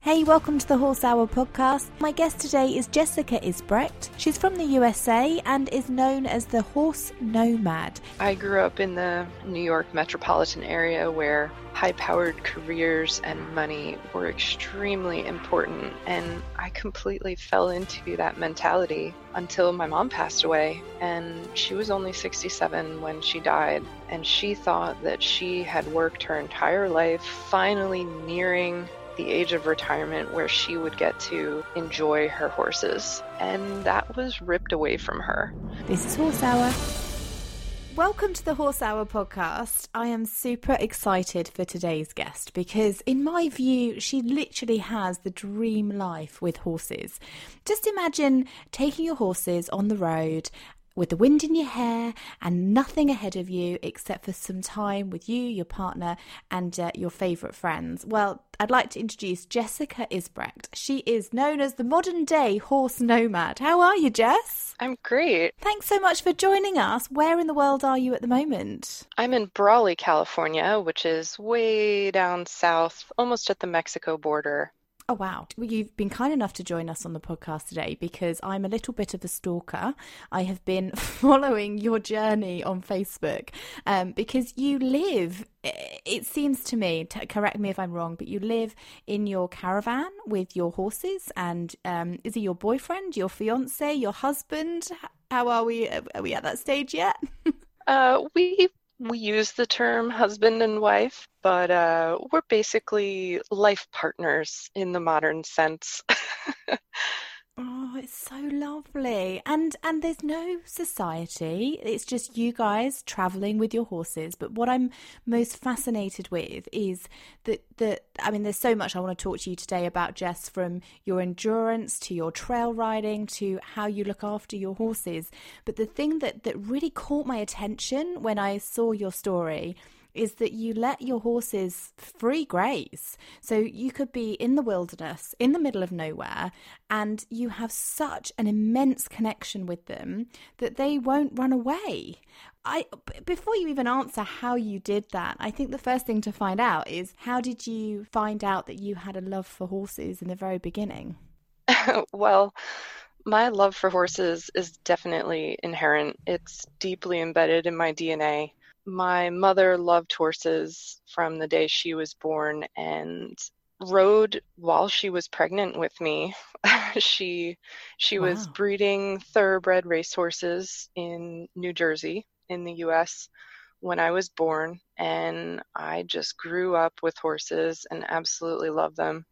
Hey, welcome to the Horse Hour podcast. My guest today is Jessica Isbrecht. She's from the USA and is known as the Horse Nomad. I grew up in the New York metropolitan area where high powered careers and money were extremely important, and I completely fell into that mentality until my mom passed away. And she was only 67 when she died, and she thought that she had worked her entire life, finally nearing the age of retirement where she would get to enjoy her horses. And that was ripped away from her. This is Horse Hour. Welcome to the Horse Hour podcast. I am super excited for today's guest because, in my view, she literally has the dream life with horses. Just imagine taking your horses on the road with the wind in your hair and nothing ahead of you except for some time with you, your partner, and uh, your favourite friends. Well, I'd like to introduce Jessica Isbrecht. She is known as the modern day horse nomad. How are you, Jess? I'm great. Thanks so much for joining us. Where in the world are you at the moment? I'm in Brawley, California, which is way down south, almost at the Mexico border. Oh, wow. Well, you've been kind enough to join us on the podcast today because I'm a little bit of a stalker. I have been following your journey on Facebook um, because you live, it seems to me, to correct me if I'm wrong, but you live in your caravan with your horses. And um, is he your boyfriend, your fiance, your husband? How are we? Are we at that stage yet? uh, we we use the term husband and wife, but uh, we're basically life partners in the modern sense. Oh, it's so lovely. And and there's no society. It's just you guys traveling with your horses. But what I'm most fascinated with is that that I mean there's so much I want to talk to you today about Jess from your endurance to your trail riding to how you look after your horses. But the thing that that really caught my attention when I saw your story is that you let your horses free graze. So you could be in the wilderness, in the middle of nowhere, and you have such an immense connection with them that they won't run away. I before you even answer how you did that, I think the first thing to find out is how did you find out that you had a love for horses in the very beginning? well, my love for horses is definitely inherent. It's deeply embedded in my DNA my mother loved horses from the day she was born and rode while she was pregnant with me. she she wow. was breeding thoroughbred racehorses in New Jersey in the US when I was born and I just grew up with horses and absolutely love them.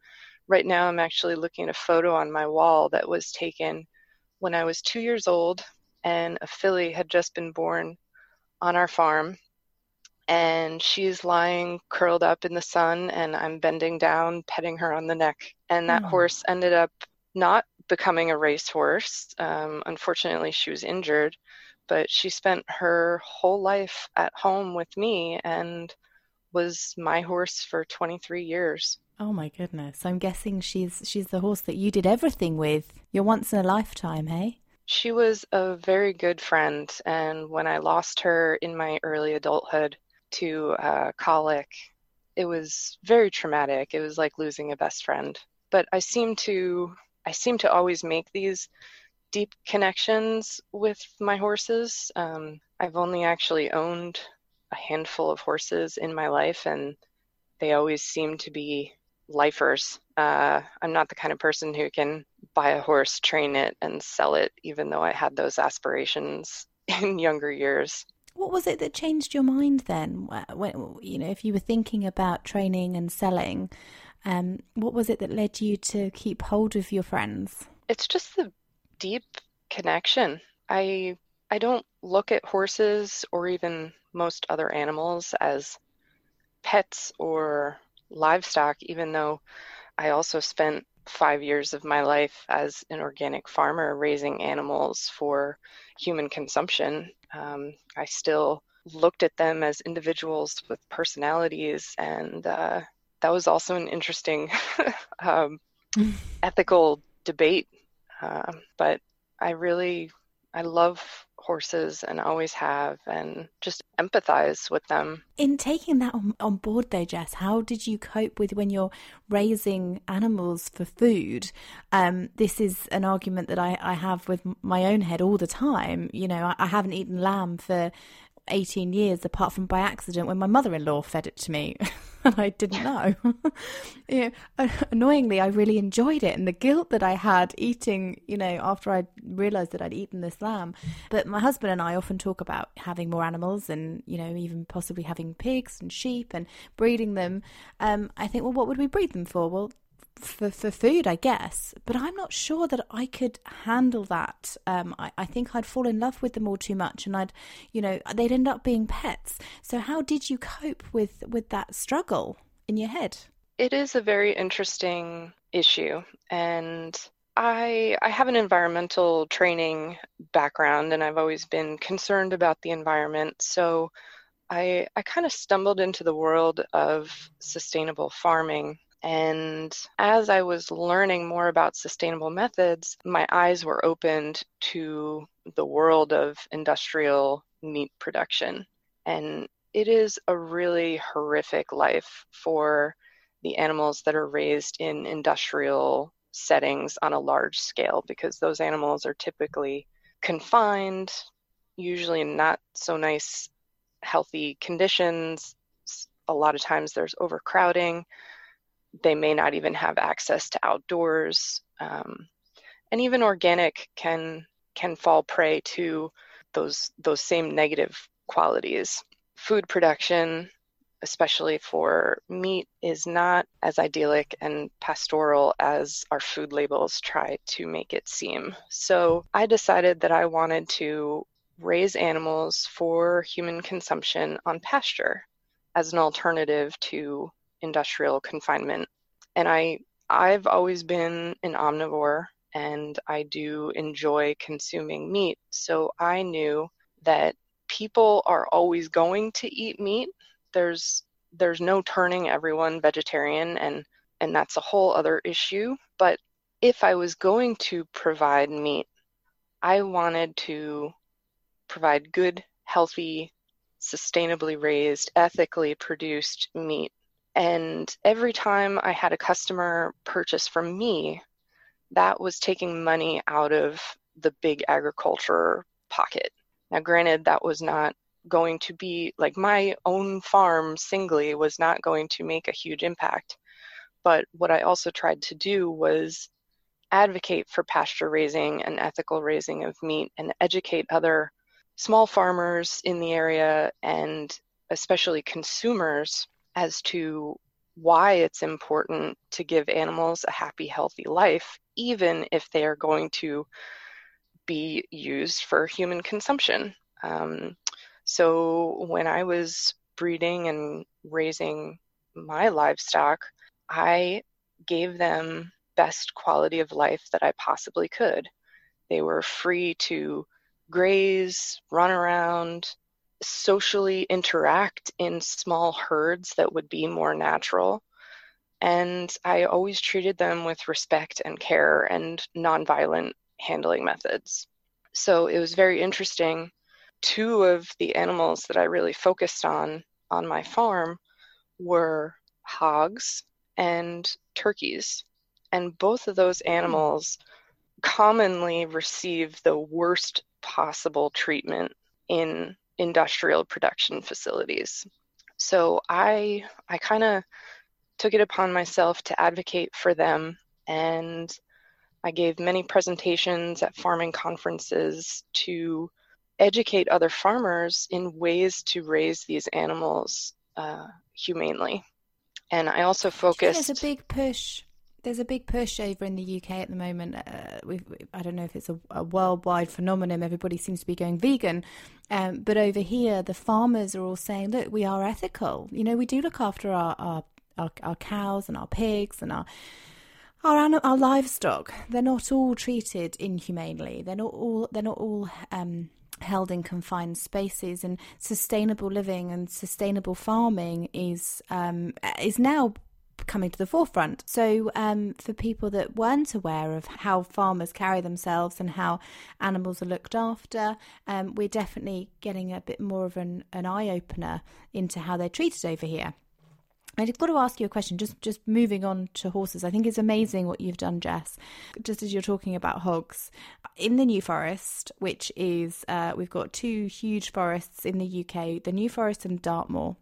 Right now I'm actually looking at a photo on my wall that was taken when I was 2 years old and a filly had just been born on our farm and she's lying curled up in the sun and i'm bending down petting her on the neck. And that mm. horse ended up not becoming a racehorse. Um, unfortunately she was injured but she spent her whole life at home with me and was my horse for 23 years. Oh my goodness. I'm guessing she's she's the horse that you did everything with you're once in a lifetime hey? She was a very good friend and when i lost her in my early adulthood to uh, colic. It was very traumatic. It was like losing a best friend. But I seem to I seem to always make these deep connections with my horses. Um, I've only actually owned a handful of horses in my life, and they always seem to be lifers. Uh, I'm not the kind of person who can buy a horse, train it, and sell it, even though I had those aspirations in younger years. What was it that changed your mind then? When, you know, if you were thinking about training and selling, um, what was it that led you to keep hold of your friends? It's just the deep connection. I I don't look at horses or even most other animals as pets or livestock, even though I also spent five years of my life as an organic farmer raising animals for human consumption. Um, I still looked at them as individuals with personalities, and uh, that was also an interesting um, ethical debate. Uh, but I really, I love horses and always have and just empathize with them. In taking that on, on, board though, Jess, how did you cope with when you're raising animals for food? Um, this is an argument that I, I have with my own head all the time. You know, I, I haven't eaten lamb for 18 years apart from by accident when my mother-in-law fed it to me and I didn't know. you know, annoyingly I really enjoyed it and the guilt that I had eating, you know, after I realized that I'd eaten this lamb. But my husband and I often talk about having more animals and, you know, even possibly having pigs and sheep and breeding them. Um, I think, well, what would we breed them for? Well, for, for food, I guess. But I'm not sure that I could handle that. Um, I, I think I'd fall in love with them all too much, and I'd, you know, they'd end up being pets. So how did you cope with with that struggle in your head? It is a very interesting issue, and I I have an environmental training background, and I've always been concerned about the environment. So. I, I kind of stumbled into the world of sustainable farming and as I was learning more about sustainable methods, my eyes were opened to the world of industrial meat production. And it is a really horrific life for the animals that are raised in industrial settings on a large scale because those animals are typically confined, usually in not so nice, healthy conditions. A lot of times there's overcrowding they may not even have access to outdoors um, and even organic can can fall prey to those those same negative qualities. Food production especially for meat is not as idyllic and pastoral as our food labels try to make it seem. So i decided that i wanted to raise animals for human consumption on pasture as an alternative to industrial confinement. And I I've always been an omnivore and I do enjoy consuming meat. So I knew that people are always going to eat meat. There's there's no turning everyone vegetarian and and that's a whole other issue, but if I was going to provide meat, I wanted to provide good, healthy, sustainably raised, ethically produced meat and every time I had a customer purchase from me, that was taking money out of the big agriculture pocket. Now, granted, that was not going to be like my own farm singly was not going to make a huge impact. But what I also tried to do was advocate for pasture raising and ethical raising of meat and educate other small farmers in the area and especially consumers as to why it's important to give animals a happy, healthy life, even if they are going to be used for human consumption. Um, so when I was breeding and raising my livestock, I gave them best quality of life that I possibly could. They were free to graze, run around, socially interact in small herds that would be more natural. And I always treated them with respect and care and nonviolent handling methods. So it was very interesting. Two of the animals that I really focused on on my farm were hogs and turkeys. And both of those hmm. animals commonly receive the worst possible treatment in industrial production facilities. So I I kind of took it upon myself to advocate for them and I gave many presentations at farming conferences to educate other farmers in ways to raise these animals uh, humanely. And I also focused. There's a big push. There's a big push over in the UK at the moment. Uh, we've, I don't know if it's a, a, worldwide phenomenon. Everybody seems to be going vegan, um, but over here, the farmers are all saying, "Look, we are ethical. You know, we do look after our our, our, our cows and our pigs and our." Our, our livestock, they're not all treated inhumanely. They're not all. They're not all um, held in confined spaces and sustainable living and sustainable farming is um, is now coming to the forefront. So, um, for people that weren't aware of how farmers carry themselves and how animals are looked after, um, we're definitely getting a bit more of an, an eye opener into how they're treated over here. I've got to ask you a question, just just moving on to horses. I think it's amazing what you've done, Jess. Just as you're talking about hogs, in the New Forest, which is uh, we've got two huge forests in the UK, the New Forest and Dartmoor.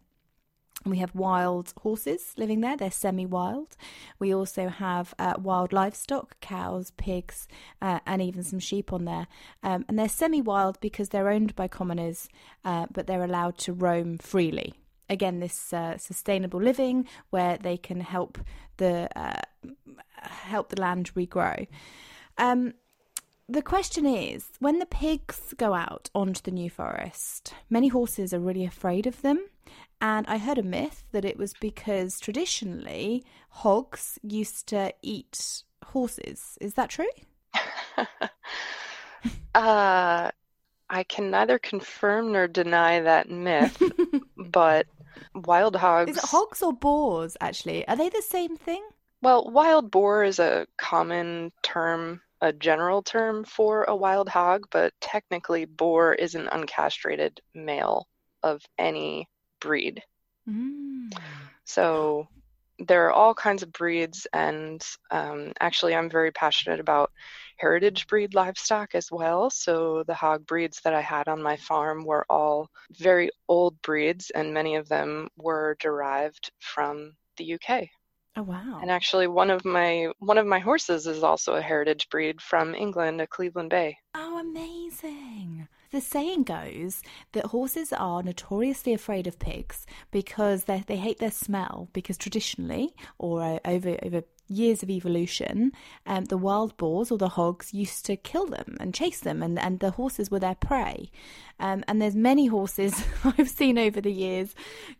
We have wild horses living there, they're semi wild. We also have uh, wild livestock, cows, pigs, uh, and even some sheep on there. Um, and they're semi wild because they're owned by commoners, uh, but they're allowed to roam freely again this uh, sustainable living where they can help the uh, help the land regrow. Um, the question is when the pigs go out onto the New Forest, many horses are really afraid of them. And I heard a myth that it was because traditionally hogs used to eat horses. Is that true? uh, I can neither confirm nor deny that myth, but wild hogs. Is it hogs or boars, actually? Are they the same thing? Well, wild boar is a common term, a general term for a wild hog, but technically, boar is an uncastrated male of any breed. Mm. So there are all kinds of breeds, and um, actually, I'm very passionate about heritage breed livestock as well. So the hog breeds that I had on my farm were all very old breeds, and many of them were derived from the UK. Oh wow. And actually one of my one of my horses is also a heritage breed from England, a Cleveland Bay. Oh amazing. The saying goes that horses are notoriously afraid of pigs because they, they hate their smell because traditionally or uh, over over years of evolution, um, the wild boars or the hogs used to kill them and chase them, and, and the horses were their prey. Um, and there's many horses I've seen over the years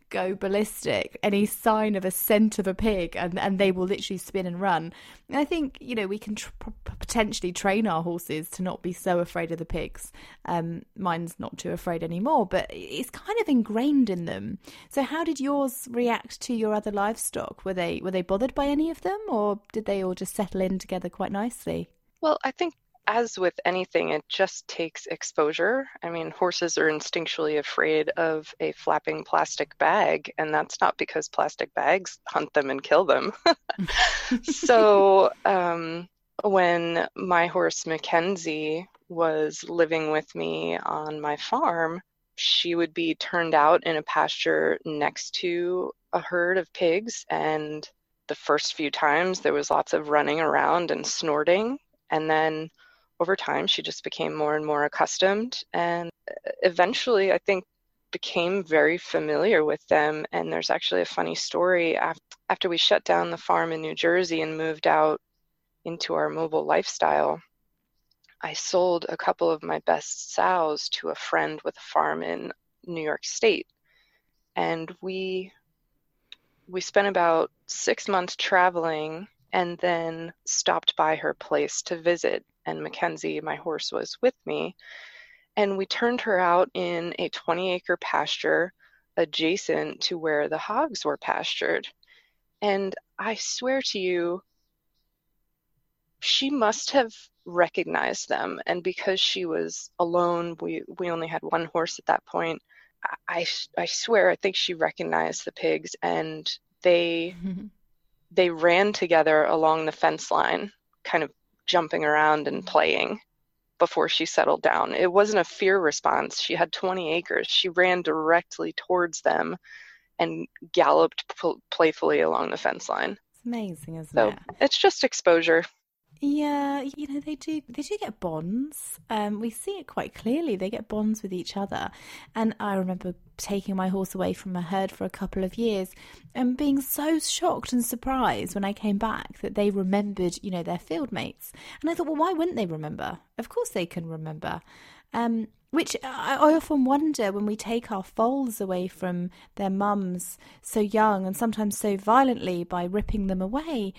go ballistic, any sign of a scent of a pig, and, and they will literally spin and run. And I think, you know, we can tr- potentially train our horses to not be so afraid of the pigs. Um, mine's not too afraid anymore, but it's kind of ingrained in them. So how did yours react to your other livestock? Were they were they bothered by any of them, or did they all just settle in together quite nicely? Well, I think as with anything, it just takes exposure. I mean, horses are instinctually afraid of a flapping plastic bag, and that's not because plastic bags hunt them and kill them. so, um, when my horse Mackenzie was living with me on my farm, she would be turned out in a pasture next to a herd of pigs. And the first few times, there was lots of running around and snorting. And then over time, she just became more and more accustomed. And uh, eventually, I think, became very familiar with them. And there's actually a funny story. After we shut down the farm in New Jersey and moved out into our mobile lifestyle, I sold a couple of my best sows to a friend with a farm in New York State. And we we spent about six months traveling and then stopped by her place to visit and Mackenzie, my horse, was with me. And we turned her out in a 20 acre pasture adjacent to where the hogs were pastured. And I swear to you, she must have recognized them. And because she was alone, we, we only had one horse at that point. I, I swear, I think she recognized the pigs and they, they ran together along the fence line, kind of jumping around and playing before she settled down. It wasn't a fear response. She had 20 acres. She ran directly towards them and galloped pl- playfully along the fence line. It's amazing, isn't So it? it's just exposure. Yeah, you know they do. They do get bonds. Um, we see it quite clearly. They get bonds with each other, and I remember taking my horse away from a herd for a couple of years, and being so shocked and surprised when I came back that they remembered, you know, their field mates. And I thought, well, why wouldn't they remember? Of course they can remember. Um, which I, I often wonder when we take our foals away from their mums so young and sometimes so violently by ripping them away.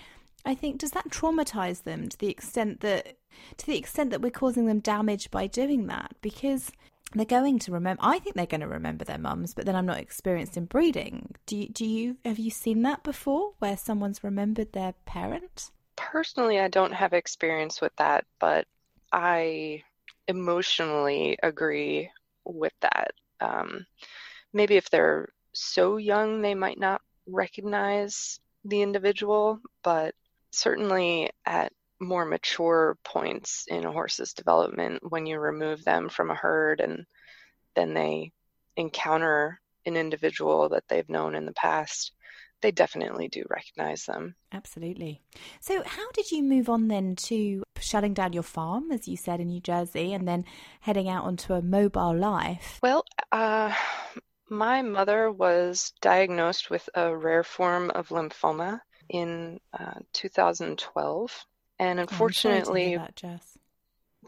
I think does that traumatize them to the extent that to the extent that we're causing them damage by doing that because they're going to remember I think they're going to remember their mums but then I'm not experienced in breeding. Do you, do you have you seen that before where someone's remembered their parent? Personally, I don't have experience with that, but I emotionally agree with that. Um, maybe if they're so young, they might not recognize the individual, but certainly at more mature points in a horse's development, when you remove them from a herd and then they encounter an individual that they've known in the past, they definitely do recognize them. Absolutely. So, how did you move on then to shutting down your farm, as you said, in New Jersey, and then heading out onto a mobile life? Well, uh, my mother was diagnosed with a rare form of lymphoma in uh, 2012. And Oh, I'm sorry to hear unfortunately, that, Jess.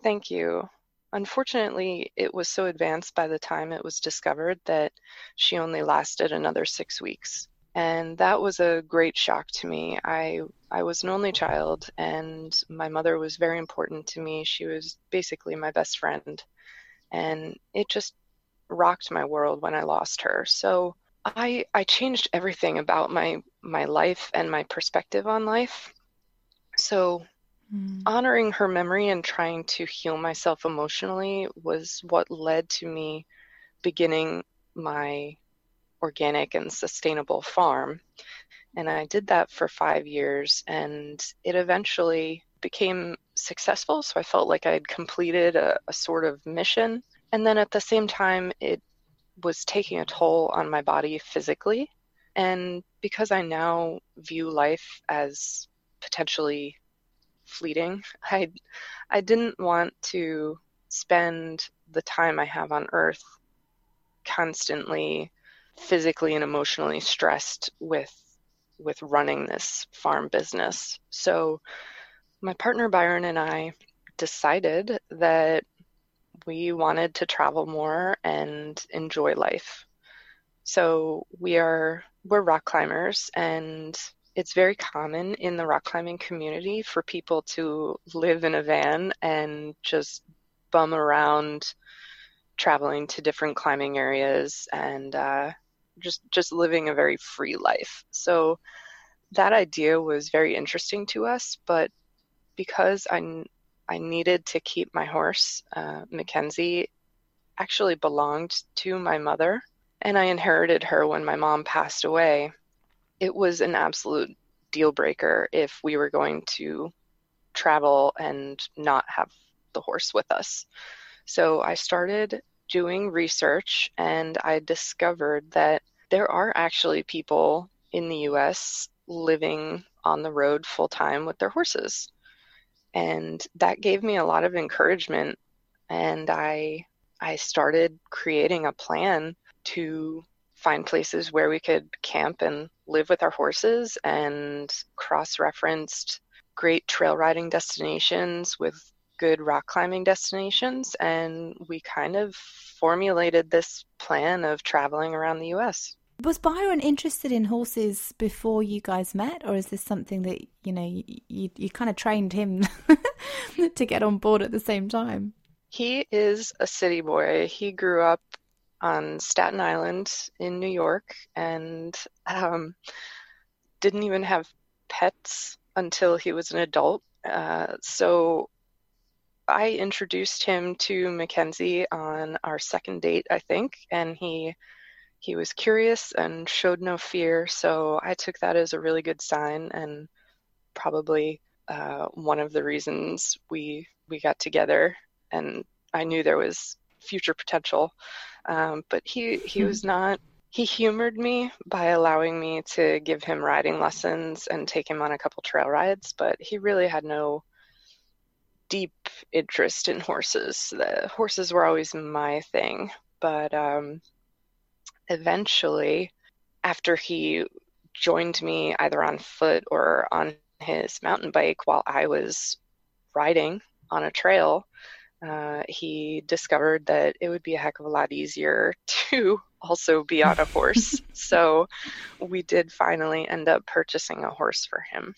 thank you. Unfortunately, it was so advanced by the time it was discovered that she only lasted another six weeks. And that was a great shock to me. I I was an only child and my mother was very important to me. She was basically my best friend. And it just rocked my world when I lost her. So I I changed everything about my my life and my perspective on life. So Mm. honoring her memory and trying to heal myself emotionally was what led to me beginning my organic and sustainable farm. And I did that for five years, and it eventually became successful. So I felt like I had completed a, a sort of mission. And then at the same time, it was taking a toll on my body physically. And because I now view life as potentially fleeting, I, I didn't want to spend the time I have on earth constantly physically and emotionally stressed with with running this farm business. So my partner Byron and I decided that we wanted to travel more and enjoy life. So we are we're rock climbers and it's very common in the rock climbing community for people to live in a van and just bum around traveling to different climbing areas and uh, just just living a very free life. So that idea was very interesting to us, but because I I needed to keep my horse, uh, Mackenzie, actually belonged to my mother, and I inherited her when my mom passed away. It was an absolute deal breaker if we were going to travel and not have the horse with us. So I started doing research and I discovered that there are actually people in the US living on the road full time with their horses. And that gave me a lot of encouragement and I I started creating a plan to find places where we could camp and live with our horses and cross-referenced great trail riding destinations with good rock climbing destinations and we kind of formulated this plan of traveling around the US. Was Byron interested in horses before you guys met, or is this something that you know you you, you kind of trained him to get on board at the same time? He is a city boy. He grew up on Staten Island in New York and um, didn't even have pets until he was an adult. Uh, so I introduced him to Mackenzie on our second date, I think, and he he was curious and showed no fear. So I took that as a really good sign, and probably uh, one of the reasons we we got together. And I knew there was future potential, um, but he he was not he humored me by allowing me to give him riding lessons and take him on a couple trail rides, but he really had no deep interest in horses. The horses were always my thing, but um, eventually, after he joined me either on foot or on his mountain bike while I was riding on a trail, uh, he discovered that it would be a heck of a lot easier to also be on a horse. so we did finally end up purchasing a horse for him.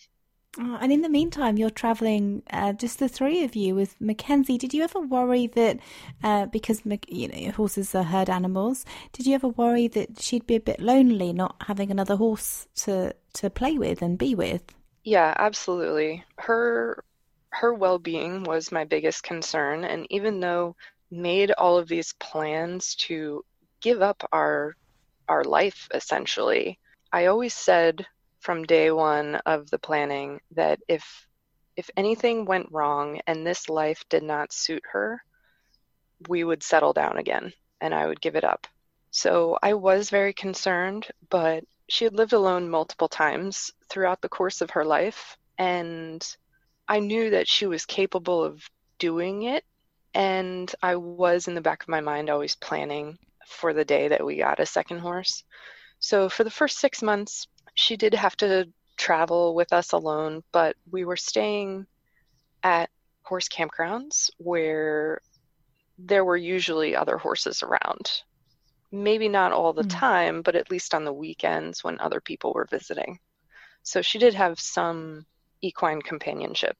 Oh, and in the meantime, you're traveling, uh, just the three of you with Mackenzie. Did you ever worry that, uh, because you know horses are herd animals, did you ever worry that she'd be a bit lonely not having another horse to to play with and be with? Yeah, absolutely. Her her well-being was my biggest concern, and even though made all of these plans to give up our our life essentially, I always said from day one of the planning that if if anything went wrong and this life did not suit her, we would settle down again and I would give it up. So I was very concerned, but she had lived alone multiple times throughout the course of her life, and I knew that she was capable of doing it. And I was in the back of my mind always planning for the day that we got a second horse. So for the first six months, she did have to travel with us alone, but we were staying at horse campgrounds where there were usually other horses around. Maybe not all the mm. time, but at least on the weekends when other people were visiting. So she did have some equine companionship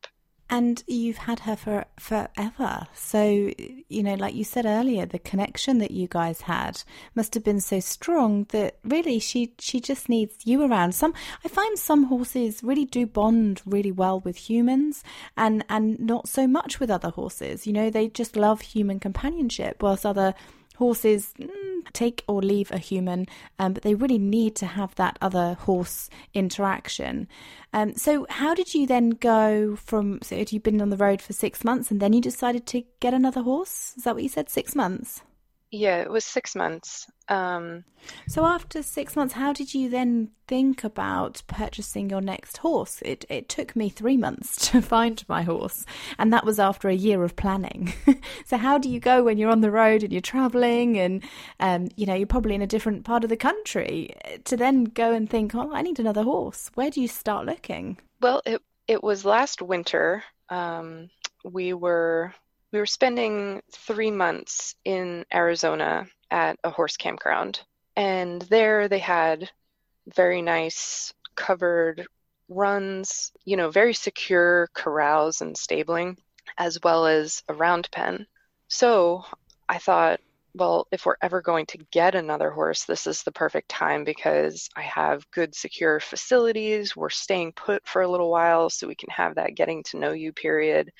and you've had her for forever. So, you know, like you said earlier, the connection that you guys had must have been so strong that really she she just needs you around. Some I find some horses really do bond really well with humans and and not so much with other horses. You know, they just love human companionship whilst other horses mm, take or leave a human, um, but they really need to have that other horse interaction. Um, so, how did you then go from? So, had you been on the road for six months and then you decided to get another horse? Is that what you said? Six months? Yeah, it was six months. Um, so after six months, how did you then think about purchasing your next horse? It it took me three months to find my horse, and that was after a year of planning. so how do you go when you're on the road and you're traveling, and um, you know you're probably in a different part of the country, to then go and think, oh, I need another horse. Where do you start looking? Well, it it was last winter. Um, we were we were spending three months in Arizona at a horse campground. And there they had very nice covered runs, you know, very secure corrals and stabling, as well as a round pen. So I thought, well, if we're ever going to get another horse, this is the perfect time because I have good, secure facilities. We're staying put for a little while so we can have that getting to know you period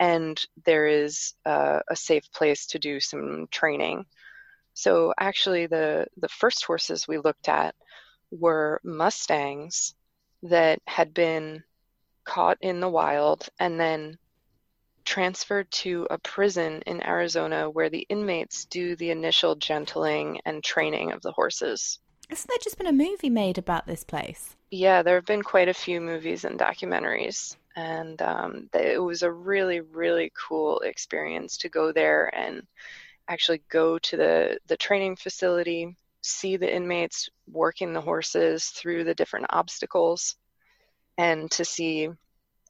and there is uh, a safe place to do some training. So actually, the the first horses we looked at were mustangs that had been caught in the wild and then transferred to a prison in Arizona where the inmates do the initial gentling and training of the horses. Hasn't there just been a movie made about this place? Yeah, there have been quite a few movies and documentaries and um, it was a really really cool experience to go there and actually go to the the training facility see the inmates working the horses through the different obstacles and to see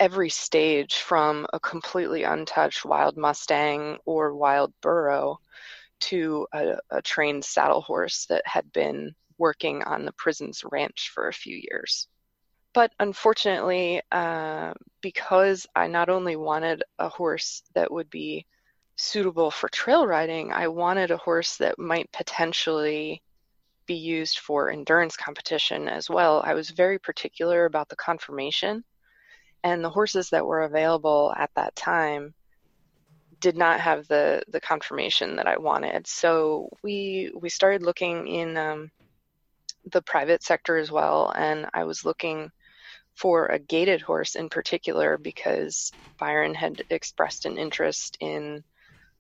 every stage from a completely untouched wild mustang or wild burro to a, a trained saddle horse that had been working on the prison's ranch for a few years but unfortunately, uh, because I not only wanted a horse that would be suitable for trail riding, I wanted a horse that might potentially be used for endurance competition as well. I was very particular about the conformation, and the horses that were available at that time did not have the the conformation that I wanted. So we we started looking in um, the private sector as well, and I was looking for a gaited horse in particular because Byron had expressed an interest in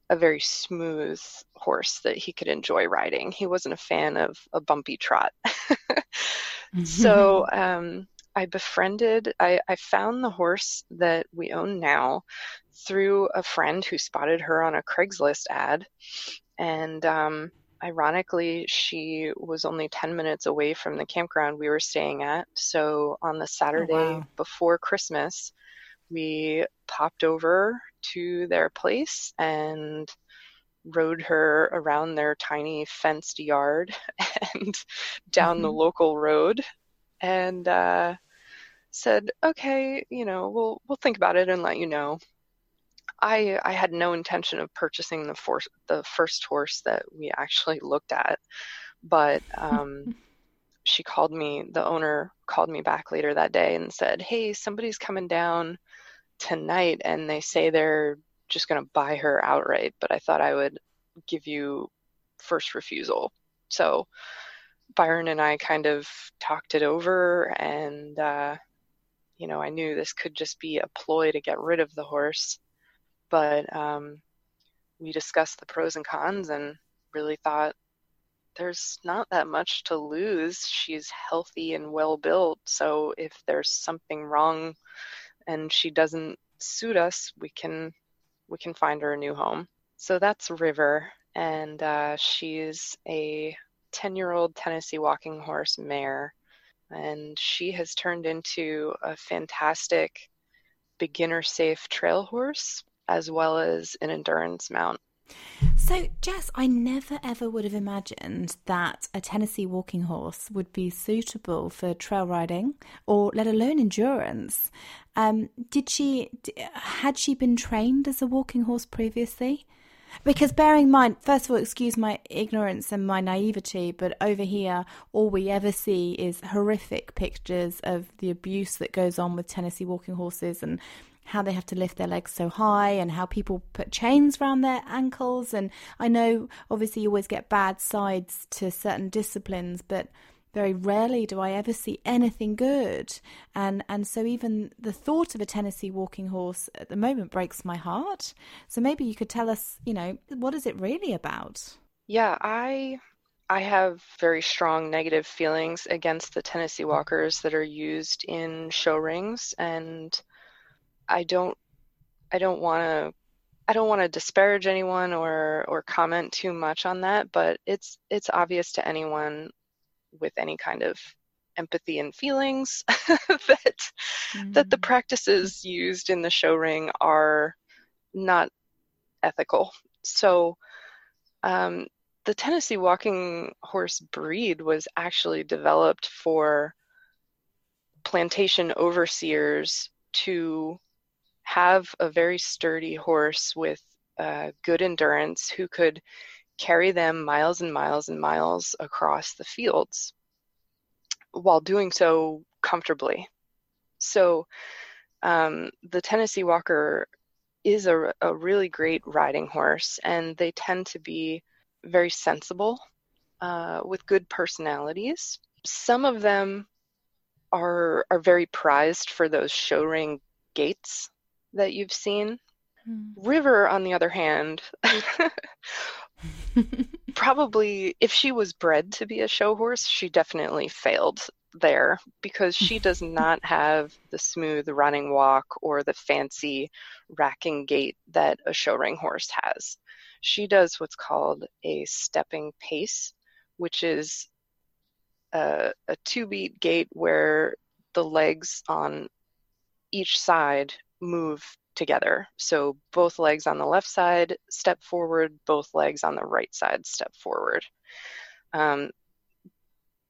a very smooth horse that he could enjoy riding. He wasn't a fan of a bumpy trot. so um, I befriended, I, I found the horse that we own now through a friend who spotted her on a Craigslist ad. And um, ironically, she was only 10 minutes away from the campground we were staying at. So on the Saturday oh, wow. before Christmas, we popped over to their place and rode her around their tiny fenced yard and down mm-hmm. the local road and uh, said, "Okay, you know, we'll we'll think about it and let you know." I I had no intention of purchasing the for, the first horse that we actually looked at, but um, she called me. The owner called me back later that day and said, "Hey, somebody's coming down tonight, and they say they're just going to buy her outright, but I thought I would give you first refusal." So Byron and I kind of talked it over, and uh, you know, I knew this could just be a ploy to get rid of the horse but um, we discussed the pros and cons and really thought there's not that much to lose. She's healthy and well built. So if there's something wrong and she doesn't suit us, we can we can find her a new home. So that's River, and uh, she's a 10 year old Tennessee walking horse mare. And she has turned into a fantastic beginner safe trail horse as well as an endurance mount. So, Jess, I never ever would have imagined that a Tennessee walking horse would be suitable for trail riding or let alone endurance. Um, did she, had she been trained as a walking horse previously? Because bearing in mind, first of all, excuse my ignorance and my naivety, but over here, all we ever see is horrific pictures of the abuse that goes on with Tennessee walking horses and how they have to lift their legs so high and how people put chains around their ankles. And I know obviously you always get bad sides to certain disciplines, but very rarely do I ever see anything good. And and so even the thought of a Tennessee walking horse at the moment breaks my heart. So maybe you could tell us, you know, what is it really about? Yeah, I I have very strong negative feelings against the Tennessee walkers that are used in show rings and I don't I don't want to I don't want to disparage anyone or or comment too much on that, but it's it's obvious to anyone with any kind of empathy and feelings that mm. that the mm. practices used in the show ring are not ethical. So um, the Tennessee walking horse breed was actually developed for plantation overseers to have a very sturdy horse with uh, good endurance who could carry them miles and miles and miles across the fields while doing so comfortably. So um, the Tennessee Walker is a, a really great riding horse, and they tend to be very sensible uh, with good personalities. Some of them are are very prized for those show ring gaits that you've seen. Hmm. River, on the other hand, probably if she was bred to be a show horse, she definitely failed there because she does not have the smooth running walk or the fancy racking gait that a show ring horse has. She does what's called a stepping pace, which is a, a two beat gait where the legs on each side move together. So both legs on the left side step forward, both legs on the right side step forward. Um,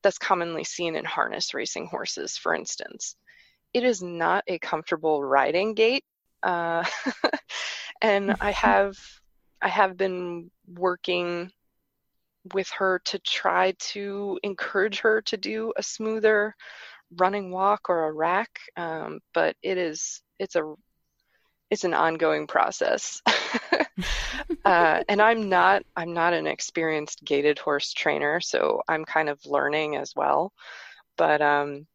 that's commonly seen in harness racing horses, for instance. It is not a comfortable riding gait, uh, and I have I have been working with her to try to encourage her to do a smoother running walk or a rack, um, but it is it's a it's an ongoing process. uh, and I'm not I'm not an experienced gaited horse trainer, so I'm kind of learning as well. But um,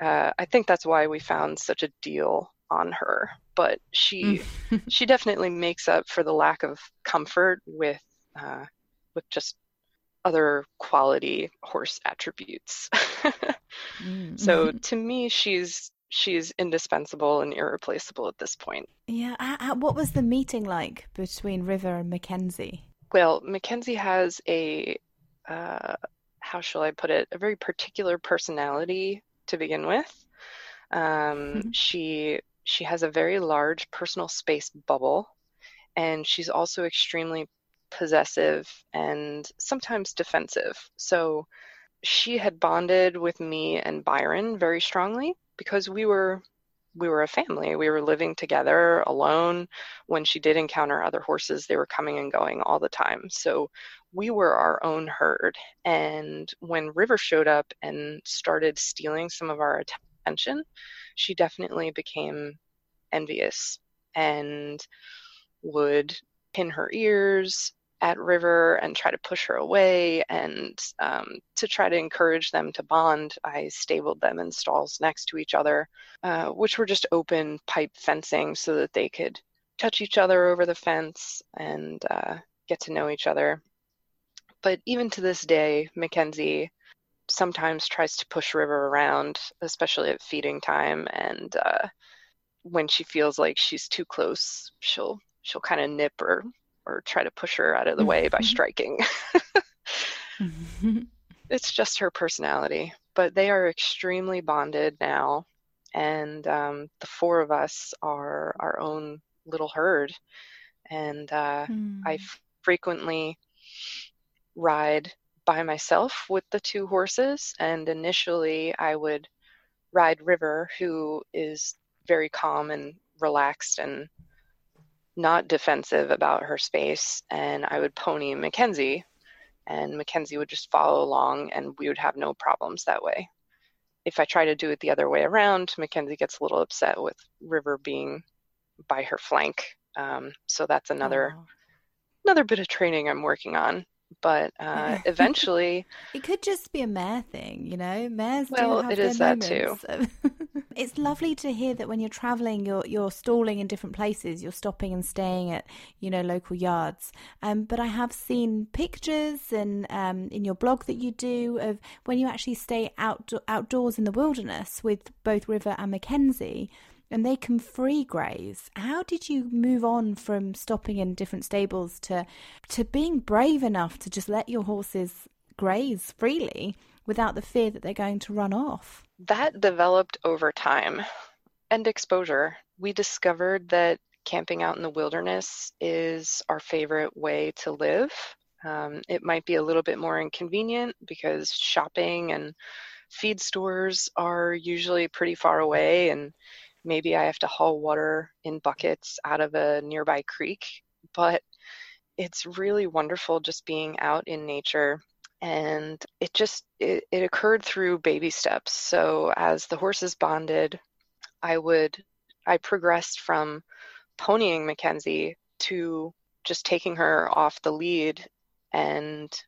uh, I think that's why we found such a deal on her but she mm. she definitely makes up for the lack of comfort with uh, with just other quality horse attributes. mm. So mm-hmm. to me, she's she's indispensable and irreplaceable at this point. Yeah. what was the meeting like between River and Mackenzie? Well, Mackenzie has a uh, how shall I put it? A very particular personality to begin with. Um, mm-hmm. She she has a very large personal space bubble, and she's also extremely possessive and sometimes defensive. So she had bonded with me and Byron very strongly because we were we were a family. We were living together alone. When she did encounter other horses, they were coming and going all the time. So we were our own herd. And when River showed up and started stealing some of our attention, she definitely became envious and would pin her ears at River and try to push her away. And um, to try to encourage them to bond, I stabled them in stalls next to each other, uh, which were just open pipe fencing so that they could touch each other over the fence and uh, get to know each other. But even to this day, Mackenzie sometimes tries to push River around, especially at feeding time. And uh, when she feels like she's too close, she'll she'll kind of nip or or try to push her out of the way by striking. it's just her personality. But they are extremely bonded now, and um, the four of us are our own little herd. And uh, mm. I frequently ride by myself with the two horses, and initially I would ride River, who is very calm and relaxed and not defensive about her space, and I would pony Mackenzie, and Mackenzie would just follow along, and we would have no problems that way. If I try to do it the other way around, Mackenzie gets a little upset with River being by her flank. Um, so that's another oh. another bit of training I'm working on but uh, eventually it could just be a mare thing you know mares well it is that too it's lovely to hear that when you're traveling you're you're stalling in different places you're stopping and staying at you know local yards um, but i have seen pictures and um, in your blog that you do of when you actually stay out outdoors in the wilderness with both river and mackenzie and they can free graze. How did you move on from stopping in different stables to to being brave enough to just let your horses graze freely without the fear that they're going to run off? That developed over time and exposure. We discovered that camping out in the wilderness is our favorite way to live. Um, it might be a little bit more inconvenient because shopping and feed stores are usually pretty far away and maybe I have to haul water in buckets out of a nearby creek, but it's really wonderful just being out in nature and it just it, it occurred through baby steps so as the horses bonded i would i progressed from ponying mackenzie to just taking her off the lead and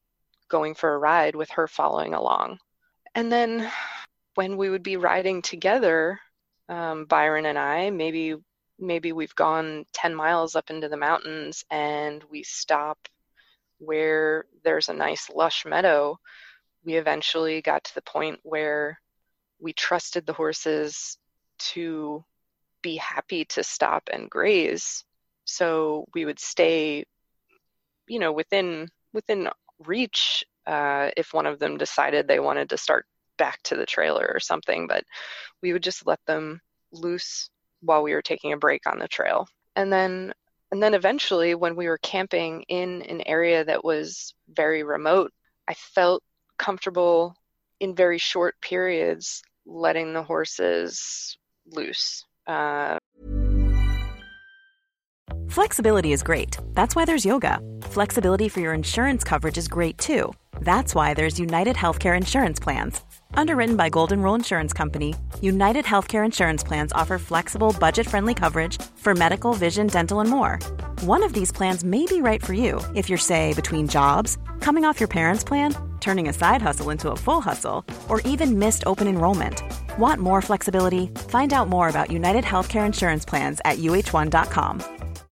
going for a ride with her following along and then when we would be riding together um, Byron and I. Maybe maybe we've gone 10 miles up into the mountains and we stop where there's a nice lush meadow. We eventually got to the point where we trusted the horses to be happy to stop and graze. So we would stay, you know, within within reach uh, if one of them decided they wanted to start back to the trailer or something, but we would just let them loose while we were taking a break on the trail. And then and then eventually when we were camping in an area that was very remote, I felt comfortable in very short periods letting the horses loose. Uh, Flexibility is great. That's why there's yoga. Flexibility for your insurance coverage is great too. That's why there's United Healthcare Insurance Plans. Underwritten by Golden Rule Insurance Company, United Healthcare Insurance Plans offer flexible, budget friendly coverage for medical, vision, dental, and more. One of these plans may be right for you if you're, say, between jobs, coming off your parents' plan, turning a side hustle into a full hustle, or even missed open enrollment. Want more flexibility? Find out more about United Healthcare Insurance Plans at uh1.com.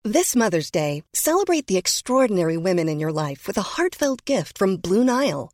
This Mother's Day, celebrate the extraordinary women in your life with a heartfelt gift from Blue Nile.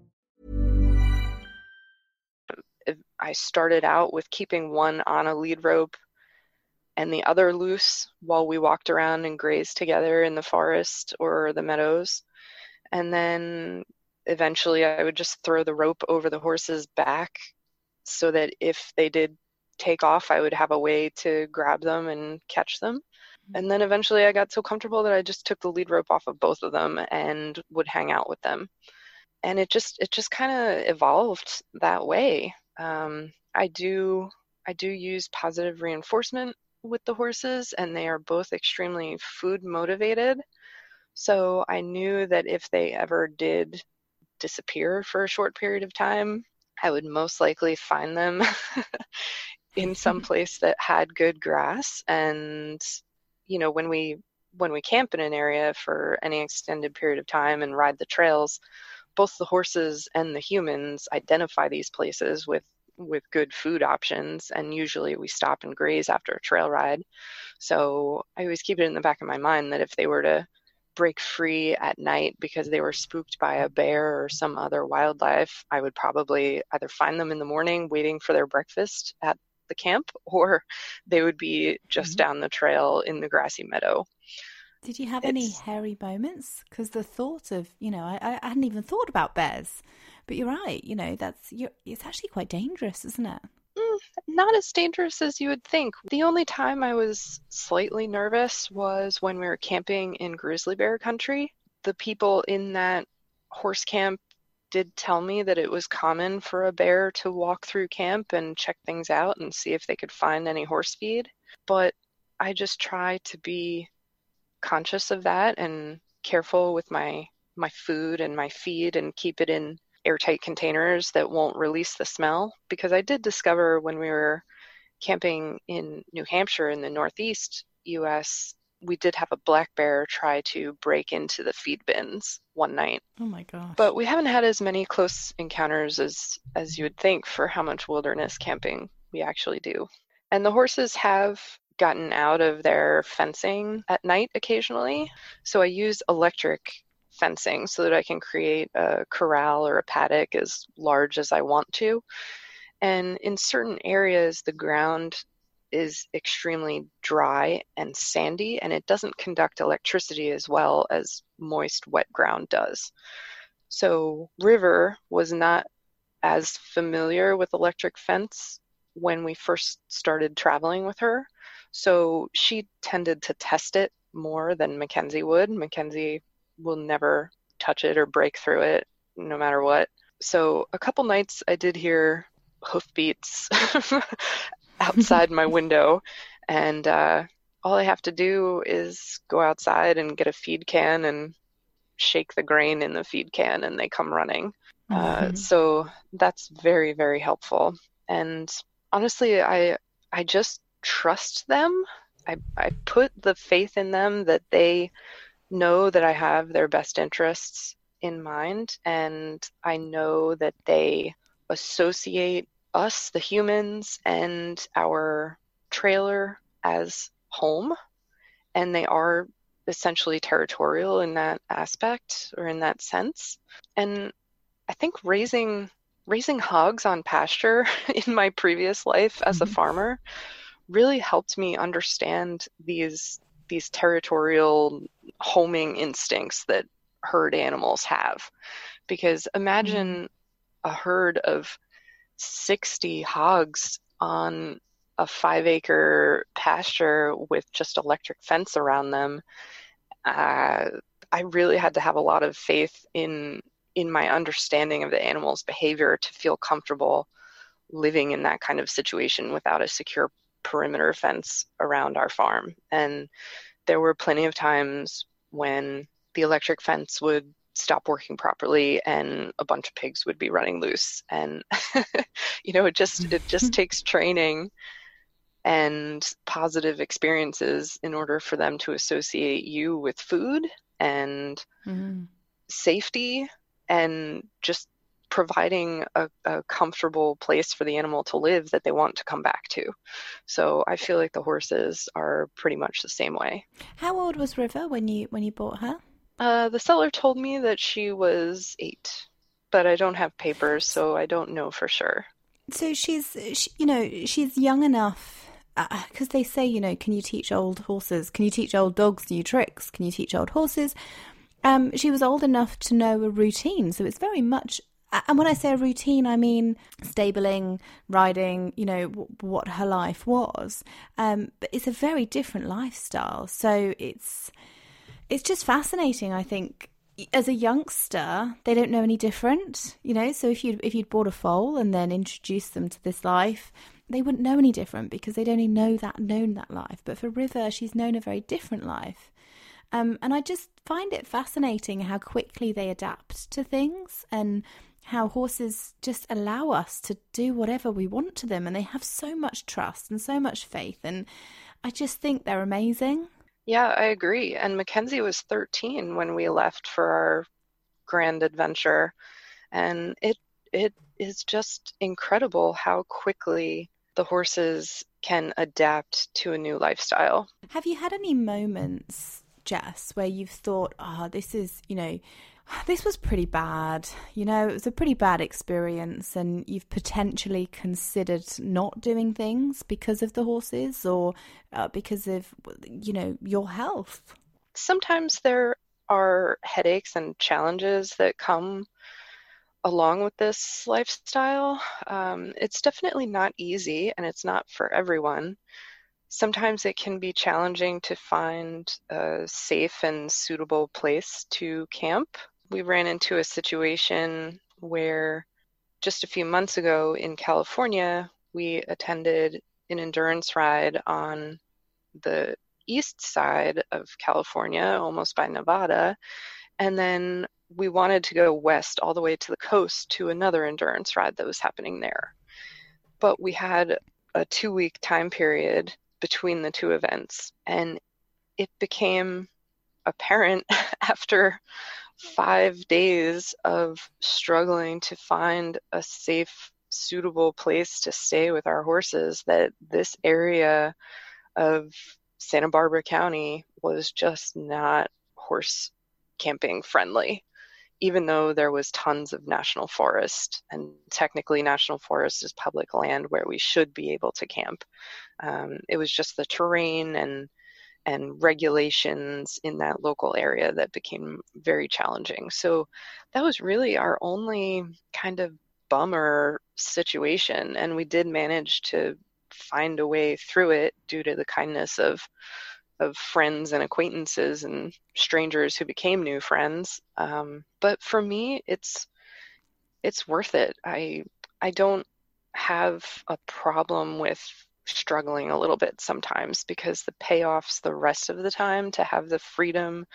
I started out with keeping one on a lead rope and the other loose while we walked around and grazed together in the forest or the meadows. And then eventually I would just throw the rope over the horse's back so that if they did take off, I would have a way to grab them and catch them. Mm-hmm. And then eventually I got so comfortable that I just took the lead rope off of both of them and would hang out with them. And it just it just kind of evolved that way. Um, I do I do use positive reinforcement with the horses, and they are both extremely food motivated. So I knew that if they ever did disappear for a short period of time, I would most likely find them in some place that had good grass. And, you know, when we when we camp in an area for any extended period of time and ride the trails, both the horses and the humans identify these places with with good food options and usually we stop and graze after a trail ride so i always keep it in the back of my mind that if they were to break free at night because they were spooked by a bear or some other wildlife, I would probably either find them in the morning waiting for their breakfast at the camp or they would be just mm-hmm. down the trail in the grassy meadow. Did you have it's... any hairy moments? Because the thought of, you know, I, I hadn't even thought about bears, but you're right. You know, that's you're, it's actually quite dangerous, isn't it? Mm, not as dangerous as you would think. The only time I was slightly nervous was when we were camping in grizzly bear country. The people in that horse camp did tell me that it was common for a bear to walk through camp and check things out and see if they could find any horse feed. But I just try to be conscious of that and careful with my my food and my feed and keep it in airtight containers that won't release the smell because I did discover when we were camping in New Hampshire in the Northeast US, we did have a black bear try to break into the feed bins one night. Oh my gosh. But we haven't had as many close encounters as as you would think for how much wilderness camping we actually do. And the horses have gotten out of their fencing at night occasionally. So I use electric fencing so that I can create a corral or a paddock as large as I want to. And in certain areas, the ground is extremely dry and sandy, and it doesn't conduct electricity as well as moist, wet ground does. So, River was not as familiar with electric fence when we first started traveling with her. So, she tended to test it more than Mackenzie would. Mackenzie will never touch it or break through it no matter what. So a couple nights I did hear hoofbeats outside my window, and uh, all I have to do is go outside and get a feed can and shake the grain in the feed can, and they come running. Uh, mm-hmm. Uh, so that's very very helpful. And honestly, I I just trust them. I I put the faith in them that they know that I have their best interests in mind, and I know that they associate us, the humans, and our trailer as home, and they are essentially territorial in that aspect or in that sense. And I think raising raising hogs on pasture in my previous life as mm-hmm. a farmer really helped me understand these these territorial homing instincts that herd animals have. Because imagine mm-hmm. a herd of 60 hogs on a five acre pasture with just electric fence around them. Uh, I really had to have a lot of faith in in my understanding of the animal's behavior to feel comfortable living in that kind of situation without a secure perimeter fence around our farm. And there were plenty of times when the electric fence would stop working properly and a bunch of pigs would be running loose and you know it just it just takes training and positive experiences in order for them to associate you with food and mm-hmm. safety and just providing a, a, comfortable place for the animal to live that they want to come back to. So I feel like the horses are pretty much the same way. How old was River when you when you bought her? Uh, the seller told me that she was eight, but I don't have papers, so I don't know for sure. So she's, she, you know, she's young enough because uh, they say, you know, can you teach old horses? Can you teach old dogs new tricks? Can you teach old horses? Um, she was old enough to know a routine, so it's very much. And when I say a routine, I mean stabling, riding, you know, w- what her life was. Um, but it's a very different lifestyle. So it's it's just fascinating. I think as a youngster, they don't know any different, you know. So if you if you'd bought a foal and then introduced them to this life, they wouldn't know any different because they'd only know that known that life. But for River, she's known a very different life. Um, and I just find it fascinating how quickly they adapt to things and how horses just allow us to do whatever we want to them. And they have so much trust and so much faith. And I just think they're amazing. Yeah, I agree. And Mackenzie was 13 when we left for our grand adventure. And it it is just incredible how quickly the horses can adapt to a new lifestyle. Have you had any moments, Jess, where you've thought, oh, this is, you know, this was pretty bad. You know, it was a pretty bad experience, and you've potentially considered not doing things because of the horses or uh, because of, you know, your health. Sometimes there are headaches and challenges that come along with this lifestyle. Um, it's definitely not easy and it's not for everyone. Sometimes it can be challenging to find a safe and suitable place to camp. We ran into a situation where just a few months ago in California, we attended an endurance ride on the east side of California, almost by Nevada. And then we wanted to go west all the way to the coast to another endurance ride that was happening there. But we had a two week time period between the two events, and it became apparent after five days of struggling to find a safe, suitable place to stay with our horses that this area of Santa Barbara County was just not horse camping friendly even though there was tons of national forest and technically national forest is public land where we should be able to camp. Um, it was just the terrain and and regulations in that local area that became very challenging so that was really our only kind of bummer situation and we did manage to find a way through it due to the kindness of of friends and acquaintances and strangers who became new friends. Um, but for me, it's it's worth it. I I don't have a problem with struggling a little bit sometimes because the payoffs the rest of the time to have the freedom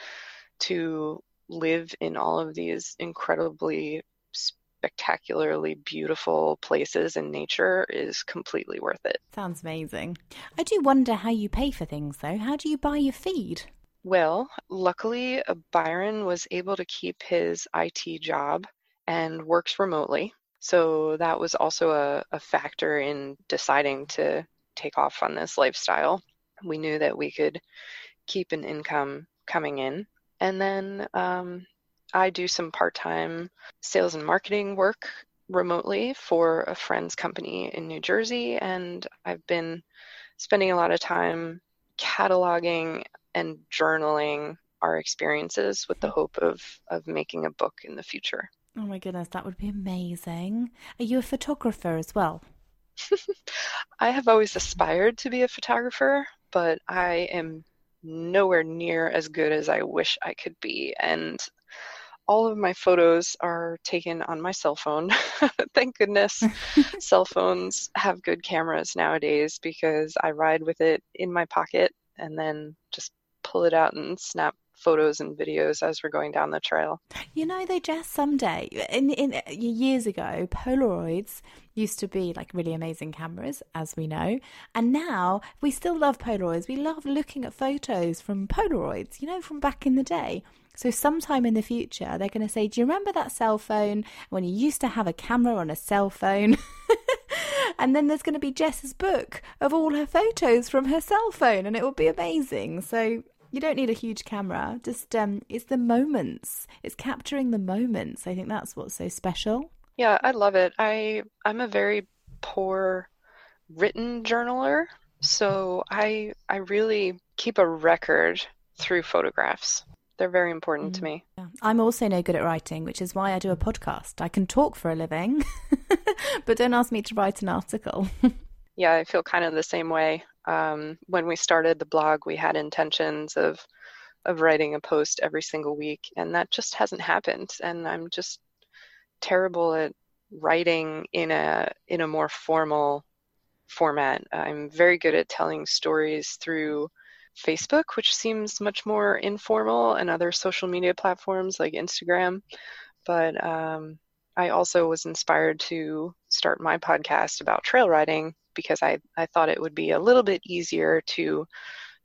to live in all of these incredibly spectacularly beautiful places in nature is completely worth it. Sounds amazing. I do wonder how you pay for things though. How do you buy your feed? Well, luckily, uh, Byron was able to keep his IT job and works remotely. So that was also a, a factor in deciding to take off on this lifestyle. We knew that we could keep an income coming in. And then um, I do some part time sales and marketing work remotely for a friend's company in New Jersey, and I've been spending a lot of time cataloging and journaling our experiences with the hope of of making a book in the future. Oh my goodness, that would be amazing. Are you a photographer as well? I have always aspired to be a photographer, but I am nowhere near as good as I wish I could be. And all of my photos are taken on my cell phone. Thank goodness cell phones have good cameras nowadays because I ride with it in my pocket and then just pull it out and snap photos and videos as we're going down the trail. You know, they just someday, in, in uh, years ago, Polaroids used to be like really amazing cameras, as we know, and now we still love Polaroids. We love looking at photos from Polaroids, you know, from back in the day. So, sometime in the future, they're going to say, Do you remember that cell phone when you used to have a camera on a cell phone? and then there's going to be Jess's book of all her photos from her cell phone, and it will be amazing. So, you don't need a huge camera. Just um, it's the moments. It's capturing the moments. I think that's what's so special. Yeah, I love it. I I'm a very poor written journaler, so I I really keep a record through photographs. They're very important mm. to me. Yeah. I'm also no good at writing, which is why I do a podcast. I can talk for a living, but don't ask me to write an article. yeah, I feel kind of the same way. Um, when we started the blog, we had intentions of of writing a post every single week, and that just hasn't happened. And I'm just terrible at writing in a in a more formal format. I'm very good at telling stories through Facebook, which seems much more informal, and other social media platforms like Instagram. But um, I also was inspired to start my podcast about trail riding because I, I thought it would be a little bit easier to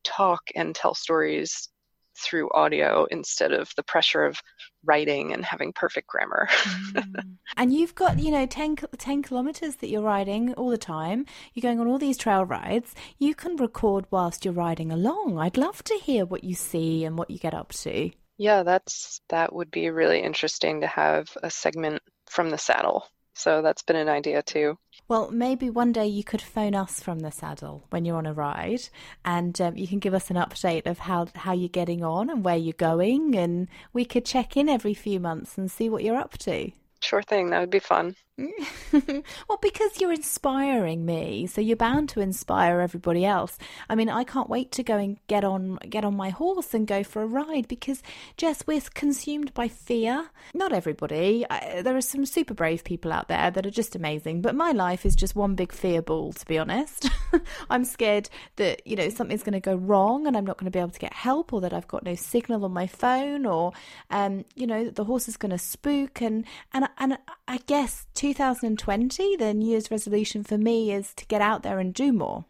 talk and tell stories through audio instead of the pressure of writing and having perfect grammar. mm. And you've got, you know, 10, 10 kilometers that you're riding all the time. You're going on all these trail rides. You can record whilst you're riding along. I'd love to hear what you see and what you get up to. Yeah, that's that would be really interesting to have a segment from the saddle. So that's been an idea too. Well, maybe one day you could phone us from the saddle when you're on a ride, and um, you can give us an update of how how you're getting on and where you're going, and we could check in every few months and see what you're up to. Sure thing. That would be fun. well, because you're inspiring me, so you're bound to inspire everybody else. I mean, I can't wait to go and get on get on my horse and go for a ride because Jess, we're consumed by fear. Not everybody. I, there are some super brave people out there that are just amazing, but my life is just one big fear ball. To be honest, I'm scared that you know something's going to go wrong and I'm not going to be able to get help, or that I've got no signal on my phone, or um, you know, that the horse is going to spook, and and and I guess two 2020, the New Year's resolution for me is to get out there and do more.